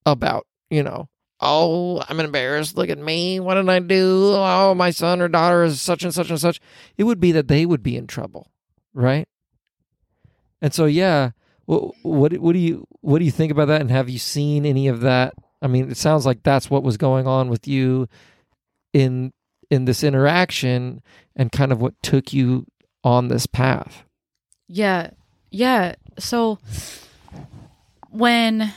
about you know oh i'm embarrassed. Look at me. What did i do? Oh my son or daughter is such and such and such. It would be that they would be in trouble right? And so yeah what what what do you what do you think about that? And have you seen any of that? I mean, it sounds like that's what was going on with you in in this interaction, and kind of what took you on this path. Yeah. Yeah. So when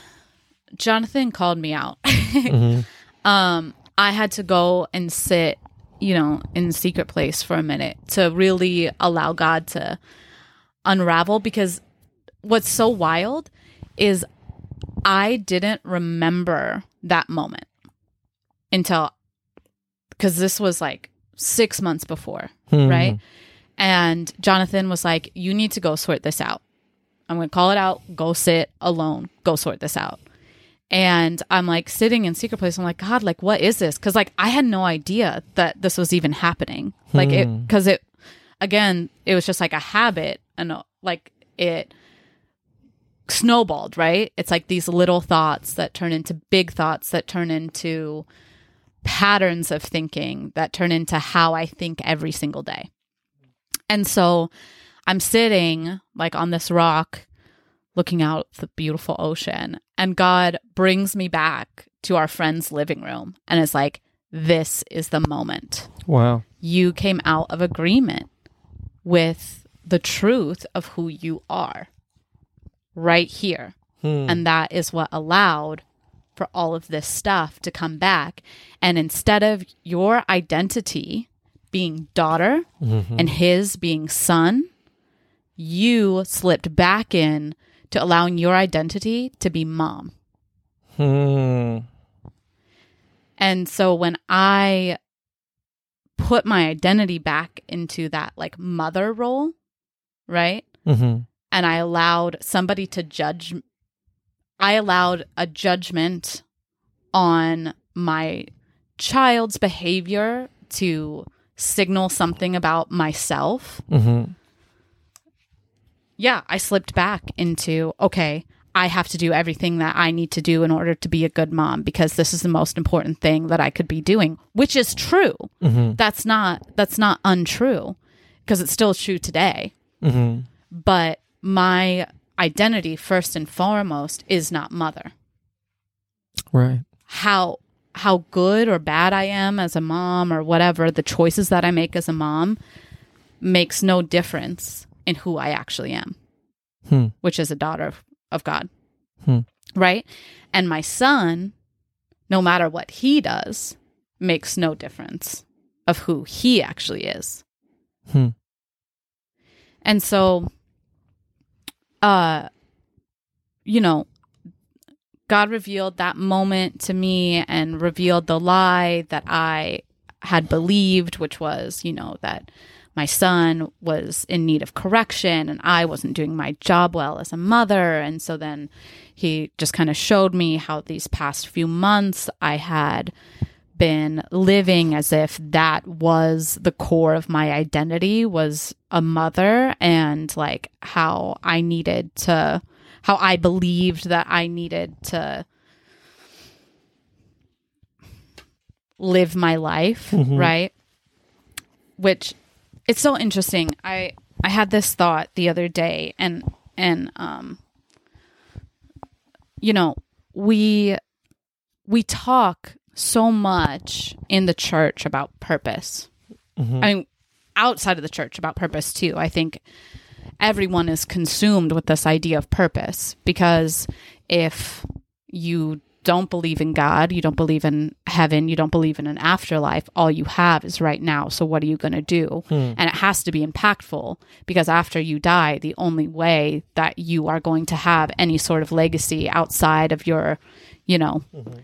Jonathan called me out, Mhm. um, I had to go and sit, you know, in secret place for a minute to really allow God to unravel because what's so wild is I didn't remember that moment until because this was like six months before, Hmm. right? And Jonathan was like, You need to go sort this out. I'm going to call it out. Go sit alone. Go sort this out. And I'm like sitting in secret place. I'm like, God, like, what is this? Because like I had no idea that this was even happening. Like it, Hmm. because it, again, it was just like a habit, and like it snowballed. Right? It's like these little thoughts that turn into big thoughts that turn into patterns of thinking that turn into how I think every single day. And so I'm sitting like on this rock looking out at the beautiful ocean and God brings me back to our friend's living room and is like this is the moment. Wow. You came out of agreement with the truth of who you are right here. Hmm. And that is what allowed for all of this stuff to come back. And instead of your identity being daughter Mhm. and his being son, you slipped back in to allowing your identity to be mom. Hmm. And so when I put my identity back into that like mother role, right? Mhm. and I allowed somebody to judge I allowed a judgment on my child's behavior to signal something about myself. Mhm. Yeah, I slipped back into okay, I have to do everything that I need to do in order to be a good mom because this is the most important thing that I could be doing, which is true. Mhm. That's not that's not untrue because it's still true today. Mhm. but my identity first and foremost is not mother. Right. How how good or bad I am as a mom or whatever, the choices that I make as a mom makes no difference in who I actually am, Hmm. which is a daughter of, of God. Hmm. Right? And my son, no matter what he does, makes no difference of who he actually is. Hmm. And so uh you know, God revealed that moment to me and revealed the lie that I had believed, which was, you know, that my son was in need of correction and I wasn't doing my job well as a mother. And so then he just kind of showed me how these past few months I had been living as if that was the core of my identity was a mother and like how I needed to how I believed that I needed to live my life, right? Which it's so interesting. I I had this thought the other day and and um you know, we we talk so much in the church about purpose. Mm-hmm. I mean, outside of the church about purpose too. I think everyone is consumed with this idea of purpose because if you don't believe in God, you don't believe in heaven, you don't believe in an afterlife, all you have is right now. So what are you going to do? Hmm. And it has to be impactful because after you die, the only way that you are going to have any sort of legacy outside of your, you know, mm-hmm.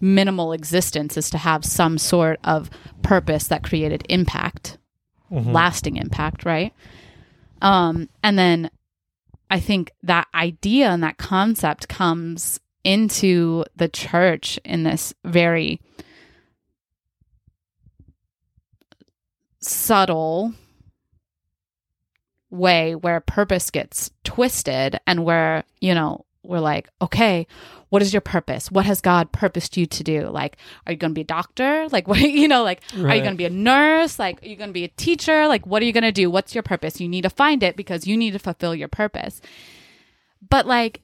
Minimal existence is to have some sort of purpose that created impact, lasting impact, right? Um, and then I think that idea and that concept comes into the church in this very subtle way where purpose gets twisted and where, you know, we're like, okay, what is your purpose? What has God purposed you to do? Like, are you going to be a doctor? Like, what, you know, like, are you going to be a nurse? Like, are you going to be a teacher? Like, what are you going to do? What's your purpose? You need to find it because you need to fulfill your purpose. But like,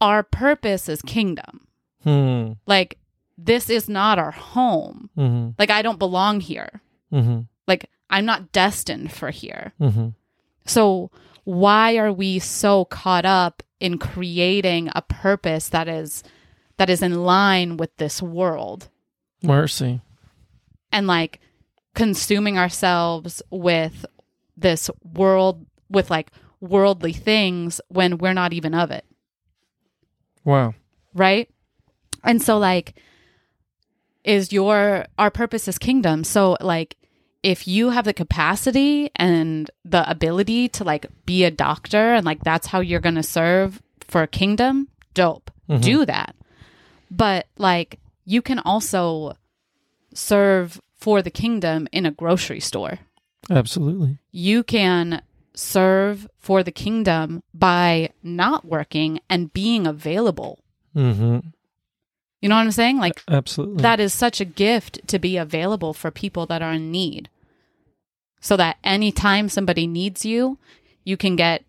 our purpose is kingdom. Hmm. Like, this is not our home. Mm-hmm. Like, I don't belong here. Mm-hmm. Like, I'm not destined for here. Mm-hmm. So, why are we so caught up in creating a purpose that is that is in line with this world Mercy. and like consuming ourselves with this world with like worldly things when we're not even of it, Wow. right? And so like is your our purpose is kingdom. So like if you have the capacity and the ability to like be a doctor and like that's how you're going to serve for a kingdom, dope. Do that. But like you can also serve for the kingdom in a grocery store. Absolutely. You can serve for the kingdom by not working and being available. Mm-hmm. You know what I'm saying? Like Absolutely. that is such a gift to be available for people that are in need. So that anytime somebody needs you, you can get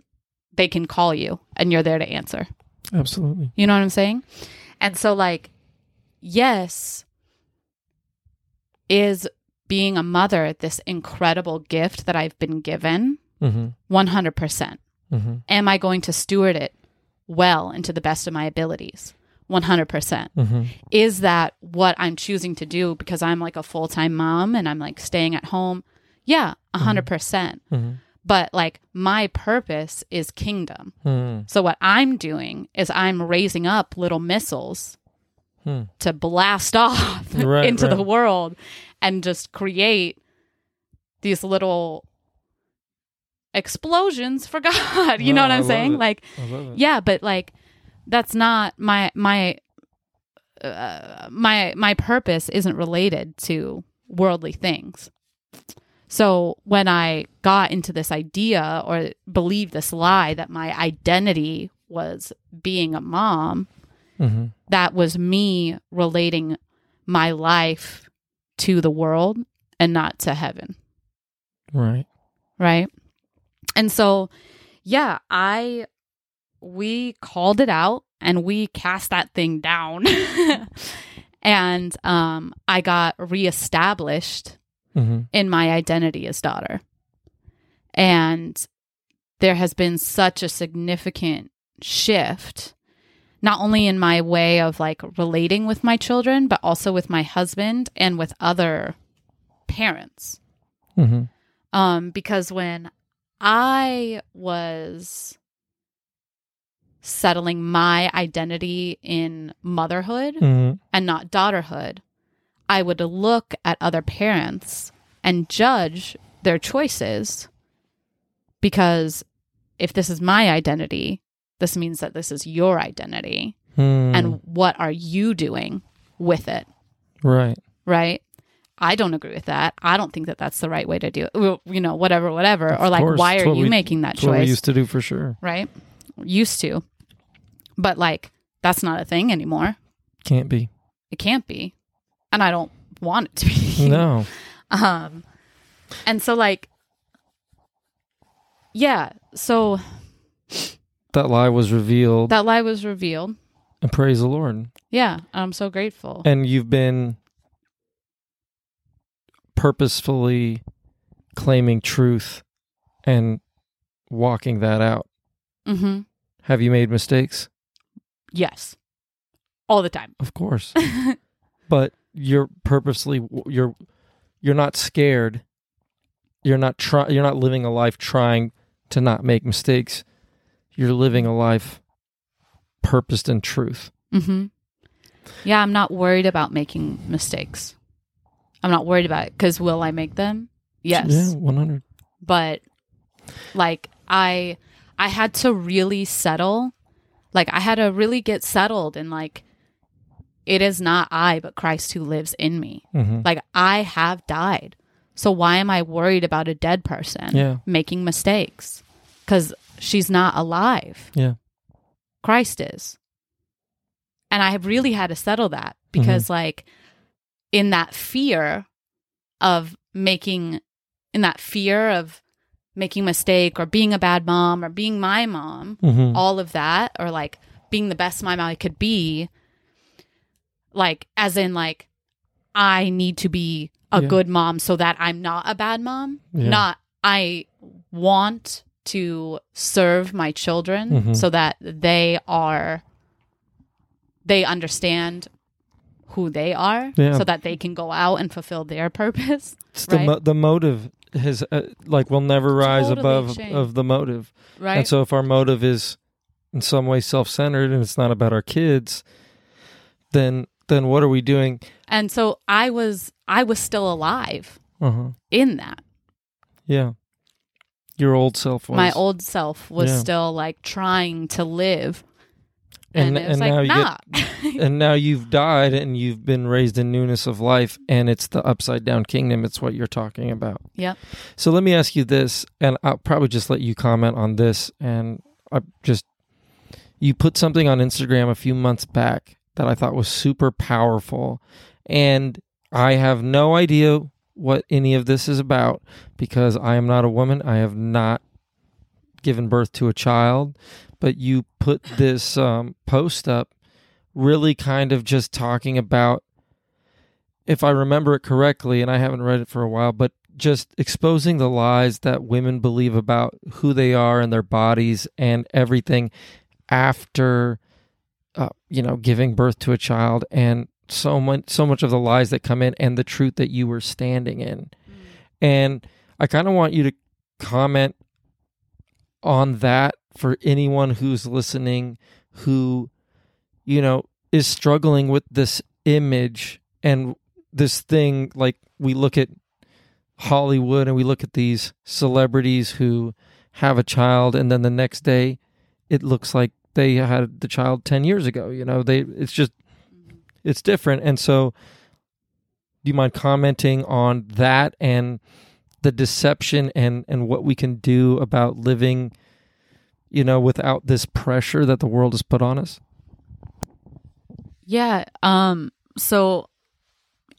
they can call you and you're there to answer. Absolutely. You know what I'm saying? And so like yes, is being a mother this incredible gift that I've been given? Mm-hmm. 100%. Mm-hmm. Am I going to steward it well and to the best of my abilities? 100%. Mm-hmm. Is that what I'm choosing to do because I'm like a full time mom and I'm like staying at home? Yeah, 100%. percent Mhm. But like my purpose is kingdom. Mm-hmm. So what I'm doing is I'm raising up little missiles Hmm. to blast off Right, into the world and just create these little explosions for God. You know what I'm saying? Like I love it. yeah, but like that's not my my uh, my my purpose isn't related to worldly things. So when I got into this idea or believed this lie that my identity was being a mom, Mm-hmm. that was me relating my life to the world and not to heaven Right. right? And so, yeah, I we called it out and we cast that thing down. and um I got reestablished hmm in my identity as daughter. And there has been such a significant shift, not only in my way of like relating with my children, but also with my husband and with other parents. hmm Um, because when I was settling my identity in motherhood, hmm and not daughterhood, I would look at other parents and judge their choices because if this is my identity, this means that this is your identity. Hmm. And what are you doing with it? right. Right? I don't agree with that. I don't think that that's the right way to do it. Well, you know, whatever, whatever. Of or like, course. why are you we- making that choice? what we used to do for sure. right? Used to. But like, that's not a thing anymore. Can't be. It can't be. And I don't want it to be. No. Um, and so like, yeah. So That lie was revealed. that lie was revealed. and praise the Lord. Yeah, I'm so grateful. And you've been purposefully claiming truth and walking that out. Mm-hmm. Have you made mistakes? Yes, all the time. Of course. but you're purposely you're you're not scared. You're not try, you're not living a life trying to not make mistakes. You're living a life purposed in truth. hmm Yeah, I'm not worried about making mistakes. I'm not worried about it because will I make them? Yes. Yeah, 100. but like i i had to really settle like i had to really get settled and like it is not i but christ who lives in me. Hmm like i have died. So why am i worried about a dead person Yeah. making mistakes? Because she's not alive. Yeah. christ is. And i have really had to settle that because like in that fear of making in that fear of making a mistake or being a bad mom or being my mom hmm all of that or like being the best mom I could be like as in like I need to be a Yeah. good mom so that I'm not a bad mom Yeah. not I want to serve my children Mhm. so that they are they understand who they are Yeah. so that they can go out and fulfill their purpose It's the mo- the motive has uh, like will never rise Totally above of the motive. right And so if our motive is in some way self-centered and it's not about our kids, then then what are we doing? and so I was I was still alive Uh-huh. in that Yeah. Your old self was my old self was Yeah. still like trying to live and, and, and now like you nah. Get and now you've died and you've been raised in newness of life and it's the upside down kingdom. It's what you're talking about. Yep. so let me ask you this and i'll probably just let you comment on this and i just you put something on instagram a few months back that i thought was super powerful and i have no idea what any of this is about because i am not a woman. I have not given birth to a child but you put this um, post up really kind of just talking about if i remember it correctly and i haven't read it for a while but just exposing the lies that women believe about who they are and their bodies and everything after uh, you know giving birth to a child and so much so much of the lies that come in and the truth that you were standing in. And i kind of want you to comment on that for anyone who's listening who you know is struggling with this image and this thing like we look at Hollywood and we look at these celebrities who have a child and then the next day it looks like they had the child 10 years ago you know they it's just mm-hmm. it's different. And so do you mind commenting on that and the deception and and what we can do about living you know without this pressure that the world has put on us Yeah. Um. So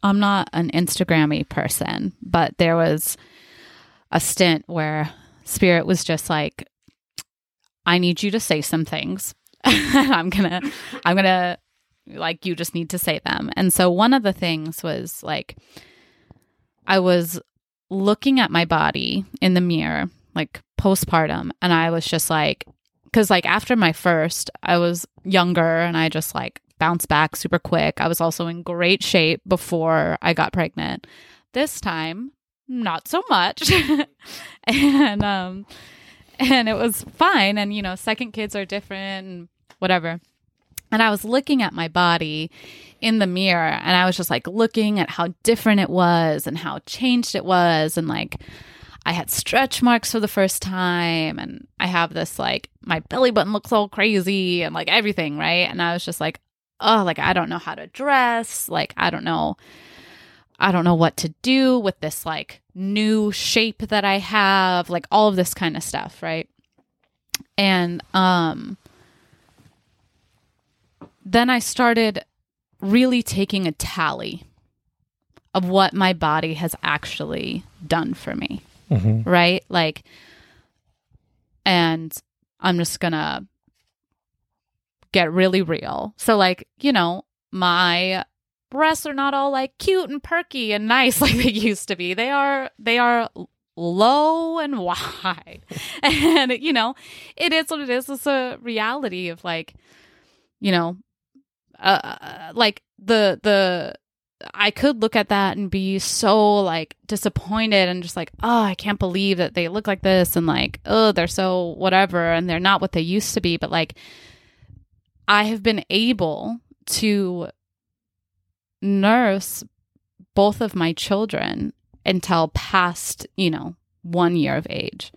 I'm not an Instagrammy person, but there was a stint where Spirit was just like, I need you to say some things. I'm to I'm to like you just need to say them. And so one of the things was like I was looking at my body in the mirror like postpartum and I was just like cuz like after my first I was younger and I just like bounced back super quick. I was also in great shape before I got pregnant. This time not so much. and um and it was fine and you know second kids are different and whatever. And I was looking at my body in the mirror and I was just like looking at how different it was and how changed it was. And like I had stretch marks for the first time and I have this like my belly button looks all crazy and like everything, right? And I was just like, oh, like I don't know how to dress. Like I don't know. I don't know what to do with this like new shape that I have, like all of this kind of stuff, right? And um then I started really taking a tally of what my body has actually done for me. Mm-hmm. Right? Like, and I'm just gonna get really real. So, like, you know, my breasts are not all like cute and perky and nice like they used to be. They are, they are low and wide. and, you know, it is what it is. It's a reality of like, you know, uh, like the the I could look at that and be so like disappointed and just like, oh, I can't believe that they look like this and like, oh, they're so whatever and they're not what they used to be. But like, I have been able to nurse both of my children until past, you know, one year of age.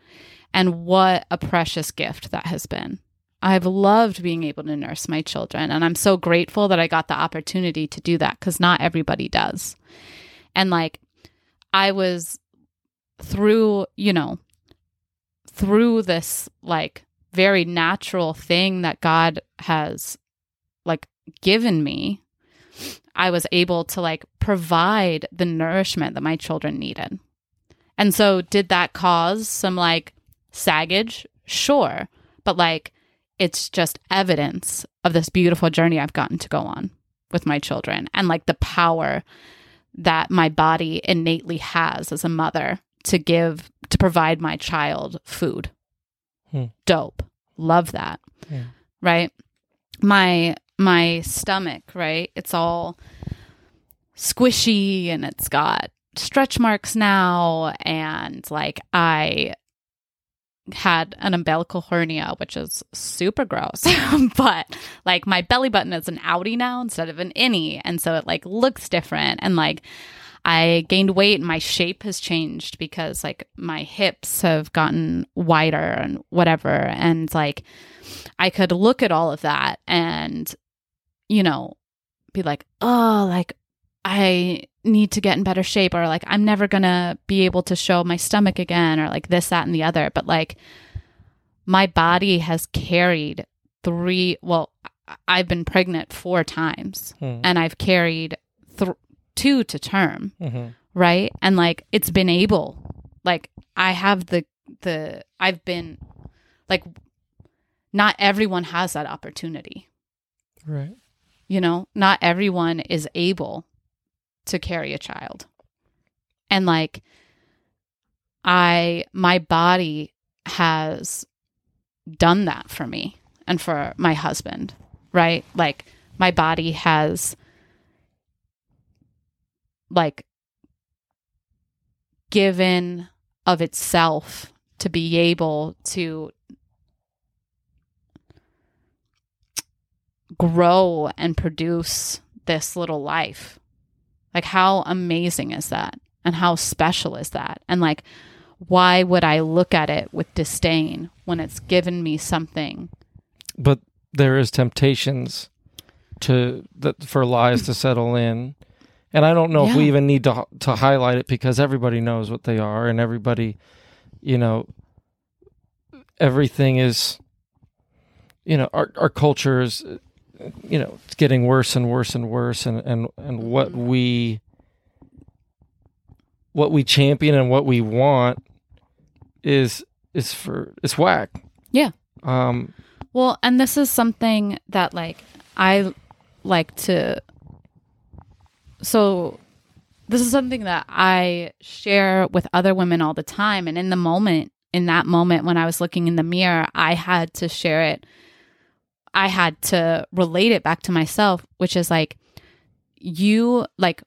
And what a precious gift that has been. I've loved being able to nurse my children. And I'm so grateful that I got the opportunity to do that because not everybody does. And like, I was through, you know, through this like very natural thing that God has like given me, I was able to like provide the nourishment that my children needed. And so, did that cause some like saggage? Sure. But like, it's just evidence of this beautiful journey I've gotten to go on with my children and like the power that my body innately has as a mother to give to provide my child food. Hmm. Dope. Love that. Yeah. Right? My my stomach, right? It's all squishy and it's got stretch marks now and like I had an umbilical hernia, which is super gross. but like my belly button is an outie now instead of an innie. And so it like looks different. And like I gained weight and my shape has changed because like my hips have gotten wider and whatever. And like I could look at all of that and, you know, be like, oh, like I need to get in better shape or like I'm never going to be able to show my stomach again or like this that and the other but like my body has carried three well I've been pregnant four times Hmm. and I've carried th- two to term Mm-hmm. right and like it's been able like I have the the I've been like not everyone has that opportunity Right. you know not everyone is able to carry a child and like i my body has done that for me and for my husband right like my body has like given of itself to be able to grow and produce this little life. Like, how amazing is that? And how special is that? And like, why would I look at it with disdain when it's given me something? But there is temptations to that for lies to settle in. And I don't know if we even need to to highlight it because everybody knows what they are and everybody, you know, everything is you know, our our culture is you know, it's getting worse and worse and worse and and and what Mm-hmm. we what we champion and what we want is is for it's whack. Yeah. Um, Well, and this is something that like I like to so this is something that I share with other women all the time and in the moment in that moment when I was looking in the mirror, I had to share it. I had to relate it back to myself, which is like you like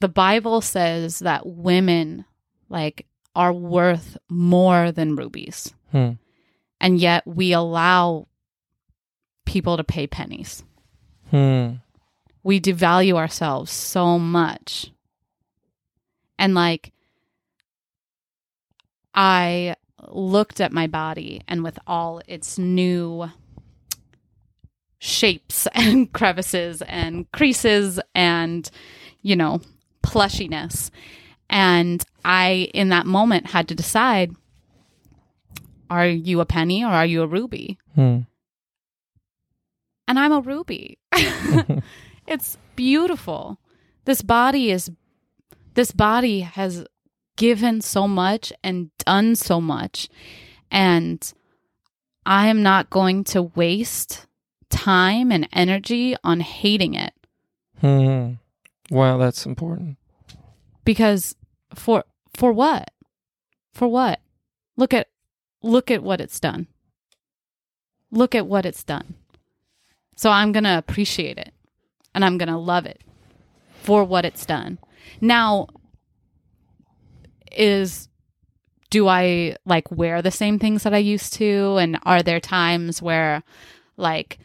the Bible says that women like are worth more than rubies hmm. and yet we allow people to pay pennies. Hmm. We devalue ourselves so much. And like, I looked at my body and with all its new shapes and crevices and creases and, you know, plushiness. And I, in that moment, had to decide are you a penny or are you a ruby? Hmm. And I'm a ruby. it's beautiful. This body is, this body has given so much and done so much. And I am not going to waste time and energy on hating it Hmm. Wow, that's important. because for for what? For what? Look at look at what it's done. Look at what it's done. So I'm going to appreciate it and I'm going to love it for what it's done. Now is do I like wear the same things that I used to and are there times where like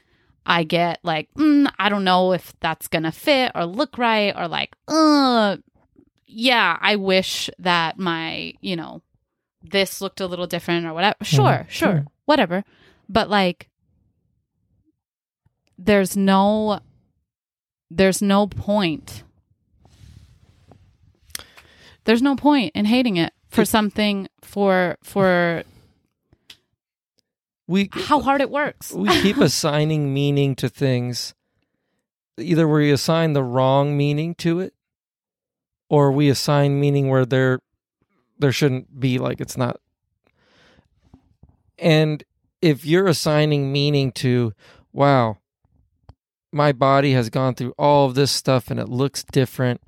I get like mm, I don't know if that's going to fit or look right or like uh yeah, I wish that my, you know, this looked a little different or whatever. Sure, Mhm, sure, sure. whatever. But like, there's no, there's no point. There's no point in hating it for something for for We how hard it works. we keep assigning meaning to things. Either we assign the wrong meaning to it, or we assign meaning where there there shouldn't be. Like it's not. And if you're assigning meaning to, wow, my body has gone through all of this stuff and it looks different,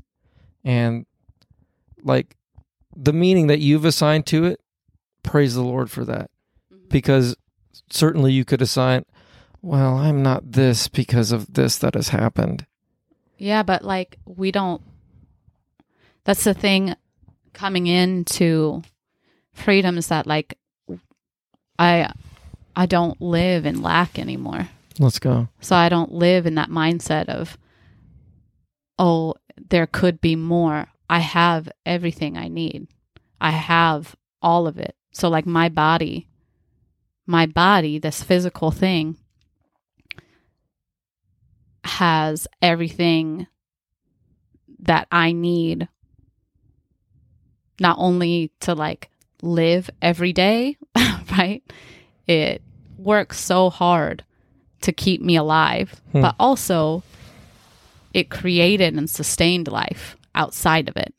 and like the meaning that you've assigned to it, praise the Lord for that, mm-hmm. because certainly you could assign well i'm not this because of this that has happened Yeah, but like we don't that's the thing coming into freedom is that like I I don't live in lack anymore. let's go So I don't live in that mindset of oh, there could be more. I have everything I need. I have all of it. So like my body, my body, this physical thing has everything that I need not only to like live every day, right? It works so hard to keep me alive, Hmm. but also it created and sustained life outside of it.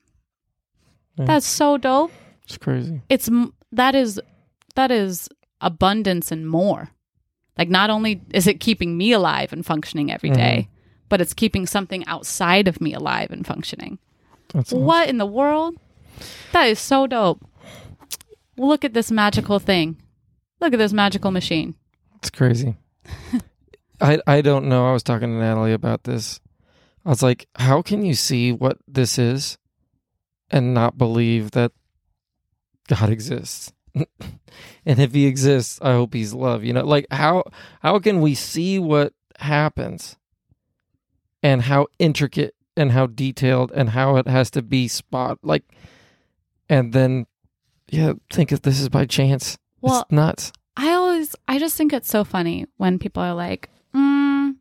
Yeah. That's so dope. it's crazy It's that is that is abundance and more. Like not only is it keeping me alive and functioning every mm-hmm. day, but it's keeping something outside of me alive and functioning. that's awesome. What in the world? That is so dope. Look at this magical thing. Look at this magical machine. it's crazy i i don't know i was talking to natalie about this i was like how can you see what this is and not believe that god exists? And if he exists i hope he's love you know like how how can we see what happens and how intricate and how detailed and how it has to be spot like and then yeah think if this is by chance? Well, it's nuts. I always, I just think it's so funny when people are like, mm,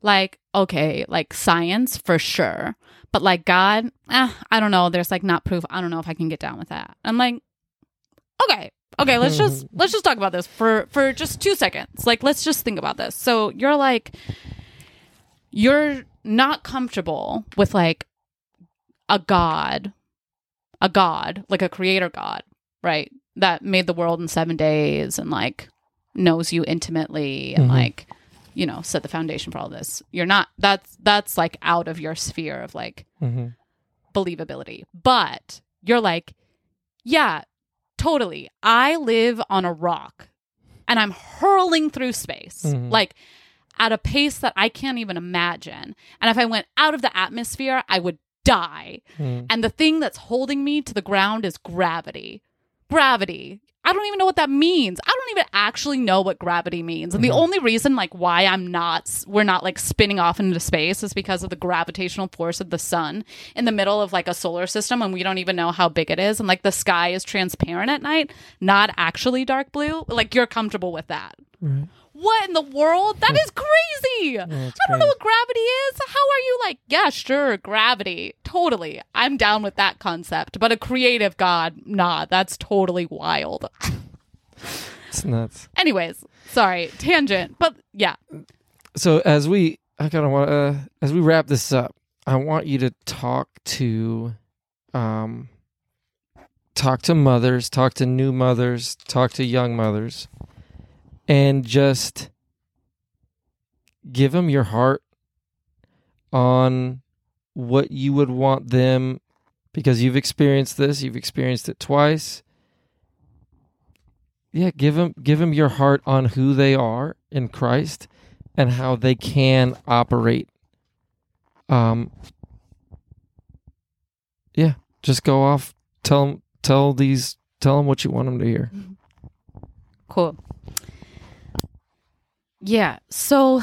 like, okay, like science for sure. But like God, eh, I don't know. There's like not proof. I don't know if I can get down with that. I'm like, okay, okay, let's just let's just talk about this for for just two seconds. Like, let's just think about this. So you're like, you're not comfortable with like a God, a God, like a creator God, right? that made the world in seven days and like knows you intimately and Mhm. like you know set the foundation for all this you're not that's that's like out of your sphere of like hmm believability but you're like yeah totally i live on a rock and i'm hurling through space Mhm. like at a pace that i can't even imagine and if i went out of the atmosphere i would die Mm-hmm. and the thing that's holding me to the ground is gravity. Gravity. I don't even know what that means. I don't even actually know what gravity means. And the mm-hmm. only reason like why I'm not we're not like spinning off into space is because of the gravitational force of the sun in the middle of like a solar system and we don't even know how big it is and like the sky is transparent at night, not actually dark blue. Like you're comfortable with that. Right. What in the world? That is crazy. it's I don't know what gravity is. How are you like, yeah, sure, gravity. Totally. I'm down with that concept. But a creative god, nah, that's totally wild. It's nuts. Anyways, sorry, tangent. But yeah. So as we, I kind of want uh, as we wrap this up, I want you to talk to, um, talk to mothers, talk to new mothers, talk to young mothers, and just give them your heart on what you would want them, because you've experienced this, you've experienced it twice. Yeah, give them give them your heart on who they are in Christ and how they can operate. Um Yeah, just go off tell them tell these tell them what you want them to hear. Cool. Yeah. So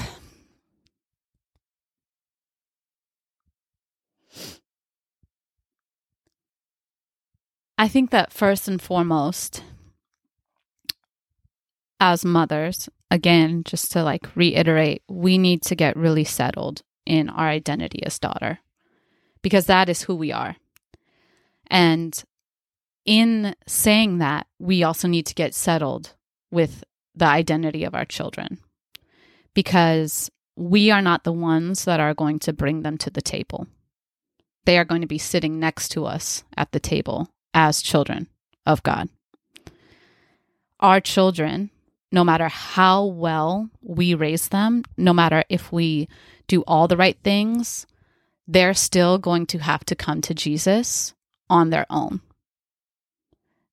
I think that first and foremost, as mothers, again, just to like reiterate, we need to get really settled in our identity as daughter because that is who we are. And in saying that, we also need to get settled with the identity of our children because we are not the ones that are going to bring them to the table. They are going to be sitting next to us at the table as children of God. Our children, no matter how well we raise them, no matter if we do all the right things, they're still going to have to come to Jesus on their own.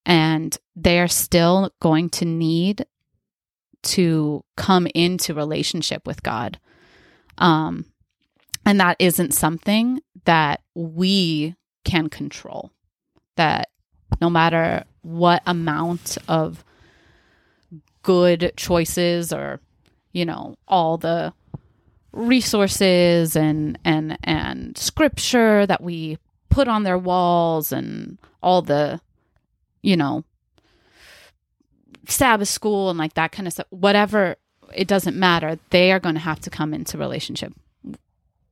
And they're still going to need to come into relationship with God. Um, and that isn't something that we can control. That no matter what amount of good choices or, you know, all the resources and and and scripture that we put on their walls and all the you know sabbath school and like that kind of stuff whatever it doesn't matter. They are going to have to come into relationship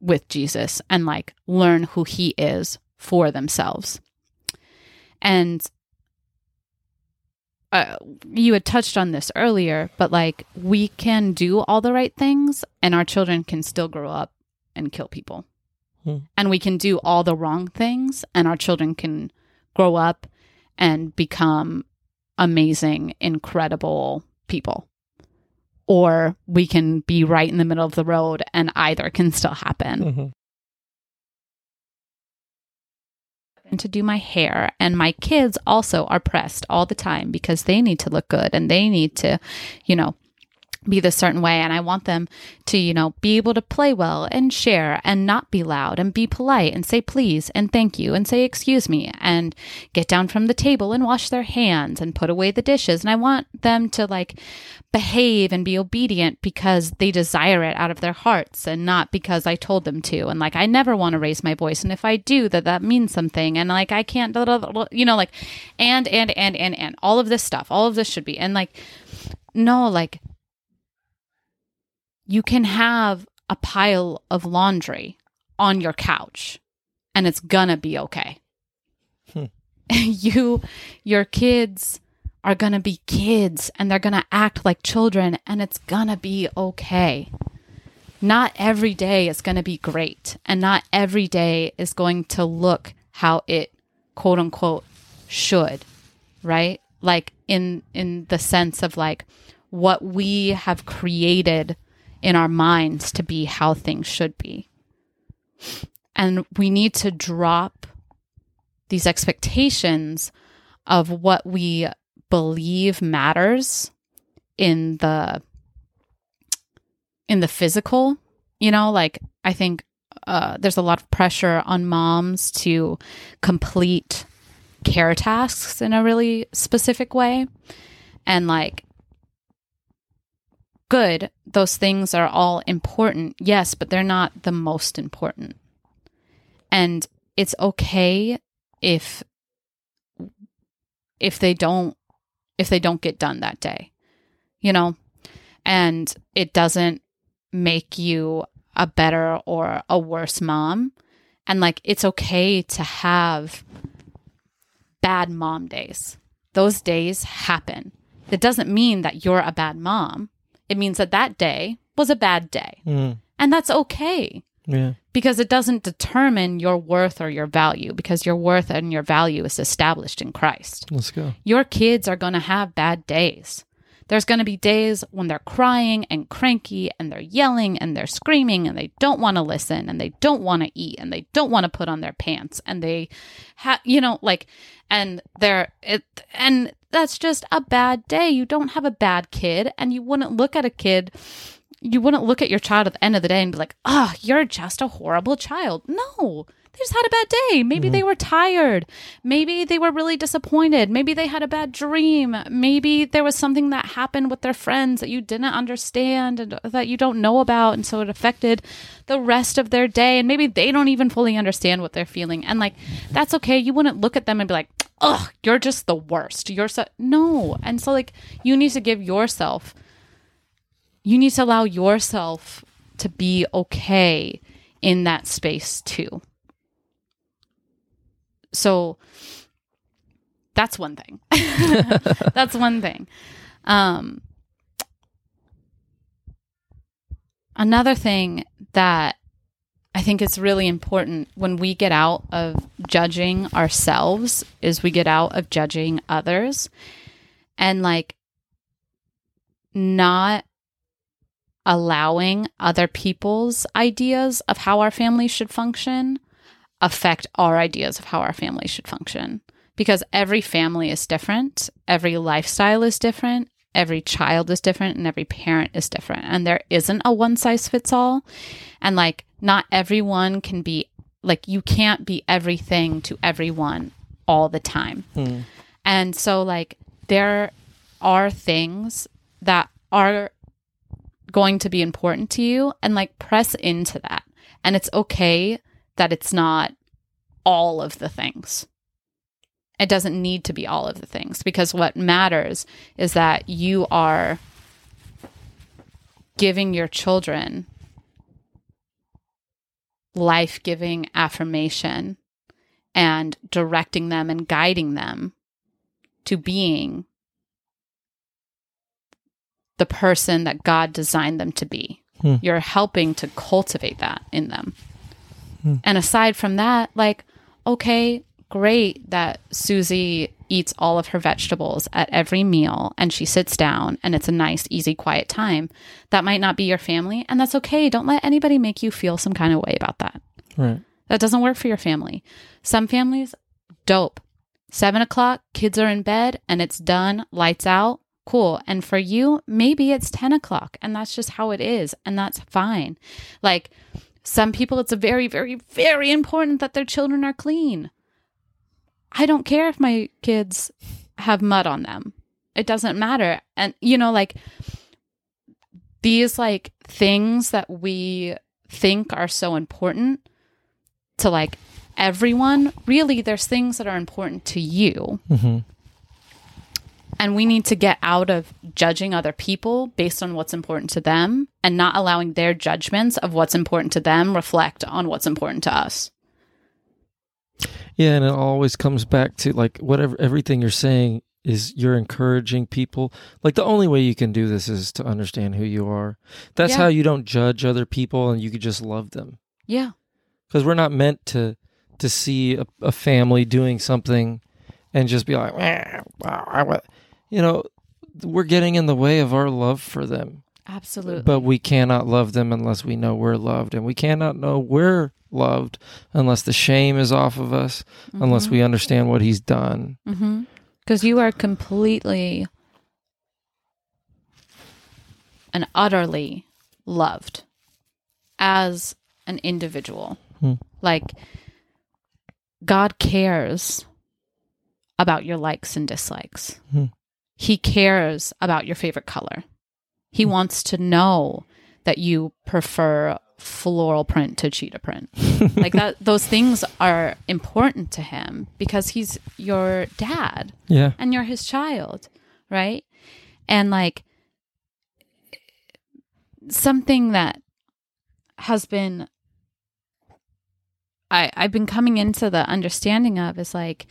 with jesus and like learn who he is for themselves and uh, you had touched on this earlier, but like we can do all the right things and our children can still grow up and kill people. Hmm. And we can do all the wrong things and our children can grow up and become amazing, incredible people. Or we can be right in the middle of the road and either can still happen. Mhm. And to do my hair. And my kids also are pressed all the time because they need to look good and they need to, you know, be this certain way. And I want them to, you know, be able to play well and share and not be loud and be polite and say please and thank you and say excuse me and get down from the table and wash their hands and put away the dishes. And I want them to like behave and be obedient because they desire it out of their hearts and not because I told them to. And like, I never want to raise my voice. And if I do, that that means something. And like, I can't, you know, like, and, and, and, and, and all of this stuff, all of this should be. And like, no, like, you can have a pile of laundry on your couch and it's gonna be okay. Hmm. you, your kids are gonna be kids and they're gonna act like children and it's gonna be okay. Not every day is gonna be great and not every day is going to look how it quote unquote should, right? Like in in the sense of like what we have created in our minds to be how things should be. And we need to drop these expectations of what we believe matters in the in the physical you know like i think uh, there's a lot of pressure on moms to complete care tasks in a really specific way and like good those things are all important yes but they're not the most important. And it's okay if if they don't if they don't get done that day you know? And it doesn't make you a better or a worse mom. And like it's okay to have bad mom days. Those days happen. It doesn't mean that you're a bad mom it means that that day was a bad day Mm, and that's okay yeah. because it doesn't determine your worth or your value because your worth and your value is established in Christ. Let's go. Your kids are going to have bad days. There's going to be days when they're crying and cranky and they're yelling and they're screaming and they don't want to listen and they don't want to eat and they don't want to put on their pants and they have you know like and they're it and that's just a bad day. You don't have a bad kid and you wouldn't look at a kid you wouldn't look at your child at the end of the day and be like, oh, you're just a horrible child. No, they just had a bad day. Maybe they mm-hmm. were tired. Maybe they were really disappointed. Maybe they had a bad dream. Maybe there was something that happened with their friends that you didn't understand and that you don't know about. And so it affected the rest of their day. And maybe they don't even fully understand what they're feeling. And like, that's okay. You wouldn't look at them and be like, ugh, you're just the worst. You're so, no. And so, like, you need to give yourself you need to allow yourself to be okay in that space too. So that's one thing. that's one thing. Um, another thing that I think is really important when we get out of judging ourselves is we get out of judging others and like not allowing other people's ideas of how our family should function affect our ideas of how our family should function because every family is different, every lifestyle is different, every child is different, and every parent is different. And there isn't a one size fits all. And like, not everyone can be like, you can't be everything to everyone all the time. Hmm. And so, like, there are things that are going to be important to you and like press into that. And it's okay that it's not all of the things. It doesn't need to be all of the things because what matters is that you are giving your children life giving affirmation and directing them and guiding them to being the person that God designed them to be. Hmm. You're helping to cultivate that in them. And aside from that, like, okay, great that Susie eats all of her vegetables at every meal and she sits down and it's a nice, easy, quiet time. That might not be your family, and that's okay. Don't let anybody make you feel some kind of way about that. Right. That doesn't work for your family. Some families, dope. Seven o'clock, kids are in bed and it's done, lights out, cool. And for you, maybe it's 10 o'clock and that's just how it is. And that's fine. Like some people, it's very, very, very important that their children are clean. I don't care if my kids have mud on them. It doesn't matter. And, you know, like these like things that we think are so important to like everyone, really, there's things that are important to you. hmm And we need to get out of judging other people based on what's important to them and not allowing their judgments of what's important to them reflect on what's important to us. Yeah, and it always comes back to like whatever everything you're saying is you're encouraging people. Like the only way you can do this is to understand who you are. That's Yeah. how you don't judge other people and you could just love them. Yeah. Because we're not meant to to see a, a family doing something and just be like, "Eh, wow, I wa-" you know, we're getting in the way of our love for them. Absolutely. But we cannot love them unless we know we're loved. And we cannot know we're loved unless the shame is off of us, unless we understand what he's done. Because you are completely and utterly loved as an individual. Hmm. Like, God cares about your likes and dislikes. Hmm. He cares about your favorite color. He wants to know that you prefer floral print to cheetah print. like that those things are important to him because he's your dad Yeah. and you're his child, right? And like something that has been I I've been coming into the understanding of is like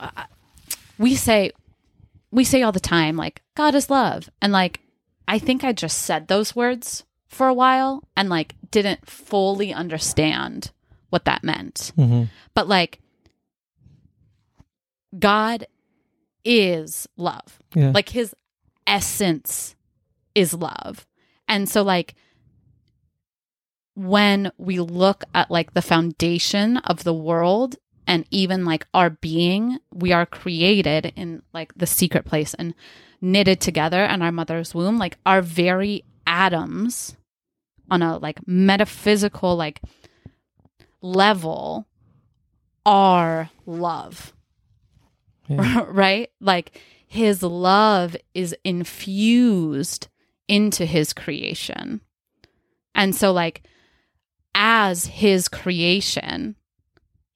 uh, we say we say all the time like God is love and like I think I just said those words for a while and like didn't fully understand what that meant. hmm But like God is love. Yeah. Like his essence is love. And so like when we look at like the foundation of the world and even like our being, we are created in like the secret place and knitted together in our mother's womb, like our very atoms on a like metaphysical like level are love. Yeah. right? Like his love is infused into his creation. And so like as his creation,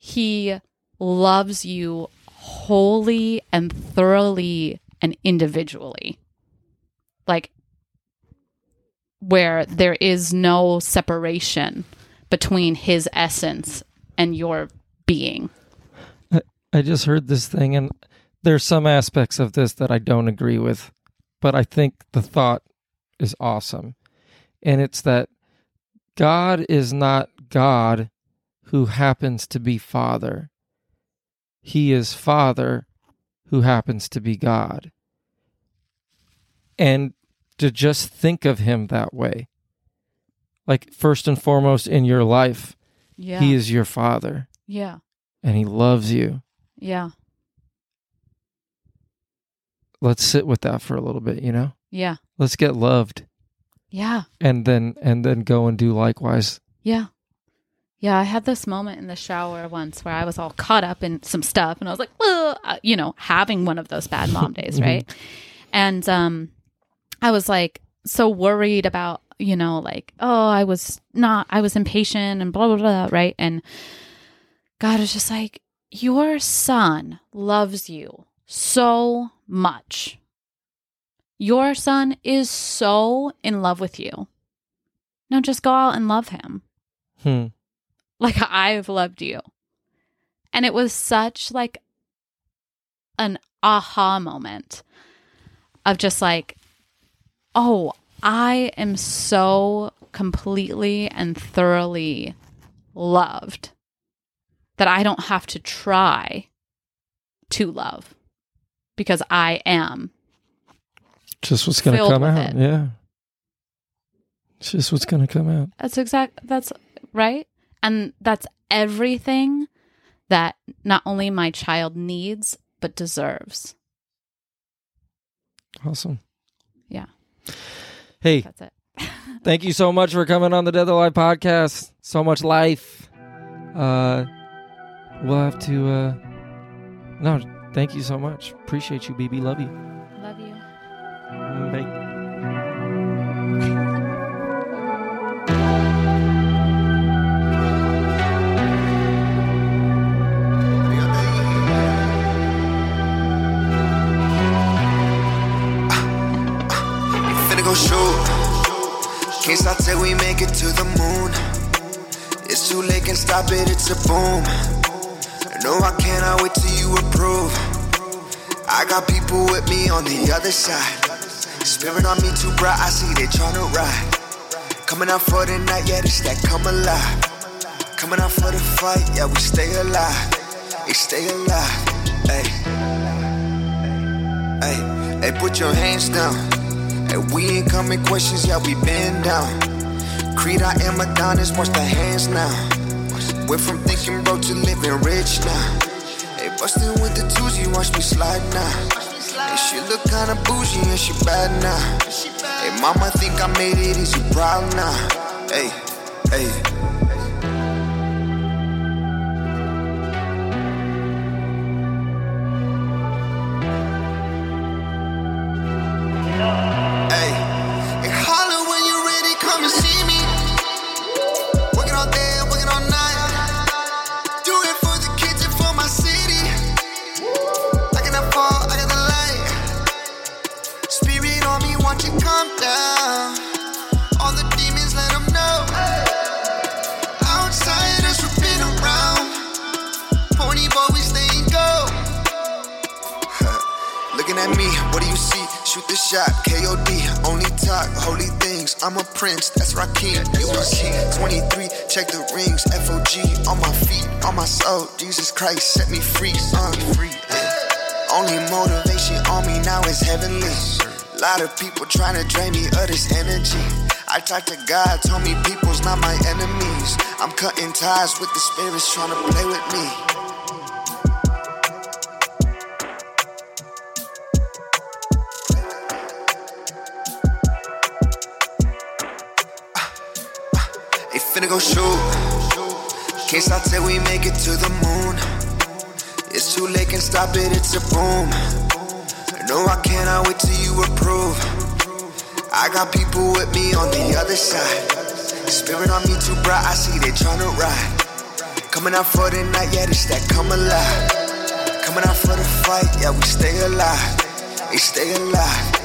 he loves you wholly and thoroughly and individually. Like where there is no separation between his essence and your being. I just heard this thing, and there's some aspects of this that I don't agree with, but I think the thought is awesome. And it's that God is not God who happens to be Father, He is Father who happens to be God. And to just think of Him that way, like first and foremost in your life, Yeah. He is your Father yeah. and He loves you. Yeah. let's sit with that for a little bit you know Yeah. let's get loved Yeah. and then and then go and do likewise Yeah. Yeah, I had this moment in the shower once where I was all caught up in some stuff and I was like, "Ugh," uh, you know, having one of those bad mom days, right? And um I was like so worried about, you know, like, oh, I was not I was impatient and blah blah blah, right? And God is just like, your son loves you so much. Your son is so in love with you. Now just go out and love him hmm. Like I've loved you. And it was such like an aha moment of just like, oh, I am so completely and thoroughly loved that I don't have to try to love because I am. just what's gonna come out it. yeah it's just what's gonna come out That's exact that's right. And that's everything that not only my child needs but deserves. awesome Yeah. hey That's it. thank you so much for coming on the dead alive podcast so much life uh we'll have to uh no thank you so much appreciate you bb love you Love you. Bye. Shoot. Can't stop till we make it to the moon. It's too late, can stop it, it's a boom. No, I cannot wait till you approve. I got people with me on the other side. Spirit on me too bright, I see they tryna ride. Coming out for the night, yeah, this that come alive. Coming out for the fight, yeah, we stay alive. We stay alive. Hey. Hey, hey, put your hands down. Hey, we ain't coming questions, yeah, we been down. Creed, I am Adonis, watch the hands now. Went from thinking broke to living rich now. Hey, bustin' with the you watch me slide now. Hey, she look kinda bougie and she bad now. Hey, mama think I made it, you proud now? Hey. Hey, shot, KOD, only talk, holy things. I'm a prince, that's Rakim, you a king. 23, check the rings, FOG, on my feet, on my soul. Jesus Christ, set me free, uh, free. Only motivation on me now is heavenly. A lot of people trying to drain me of this energy. I talked to God, told me people's not my enemies. I'm cutting ties with the spirits trying to play with me. Go shoot. Can't stop till we make it to the moon. It's too late, can stop it, it's a boom. No, I cannot wait till you approve. I got people with me on the other side. Spirit on me too bright, I see they tryna ride. Coming out for the night, yeah, this that come alive. Coming out for the fight, yeah, we stay alive. They stay alive.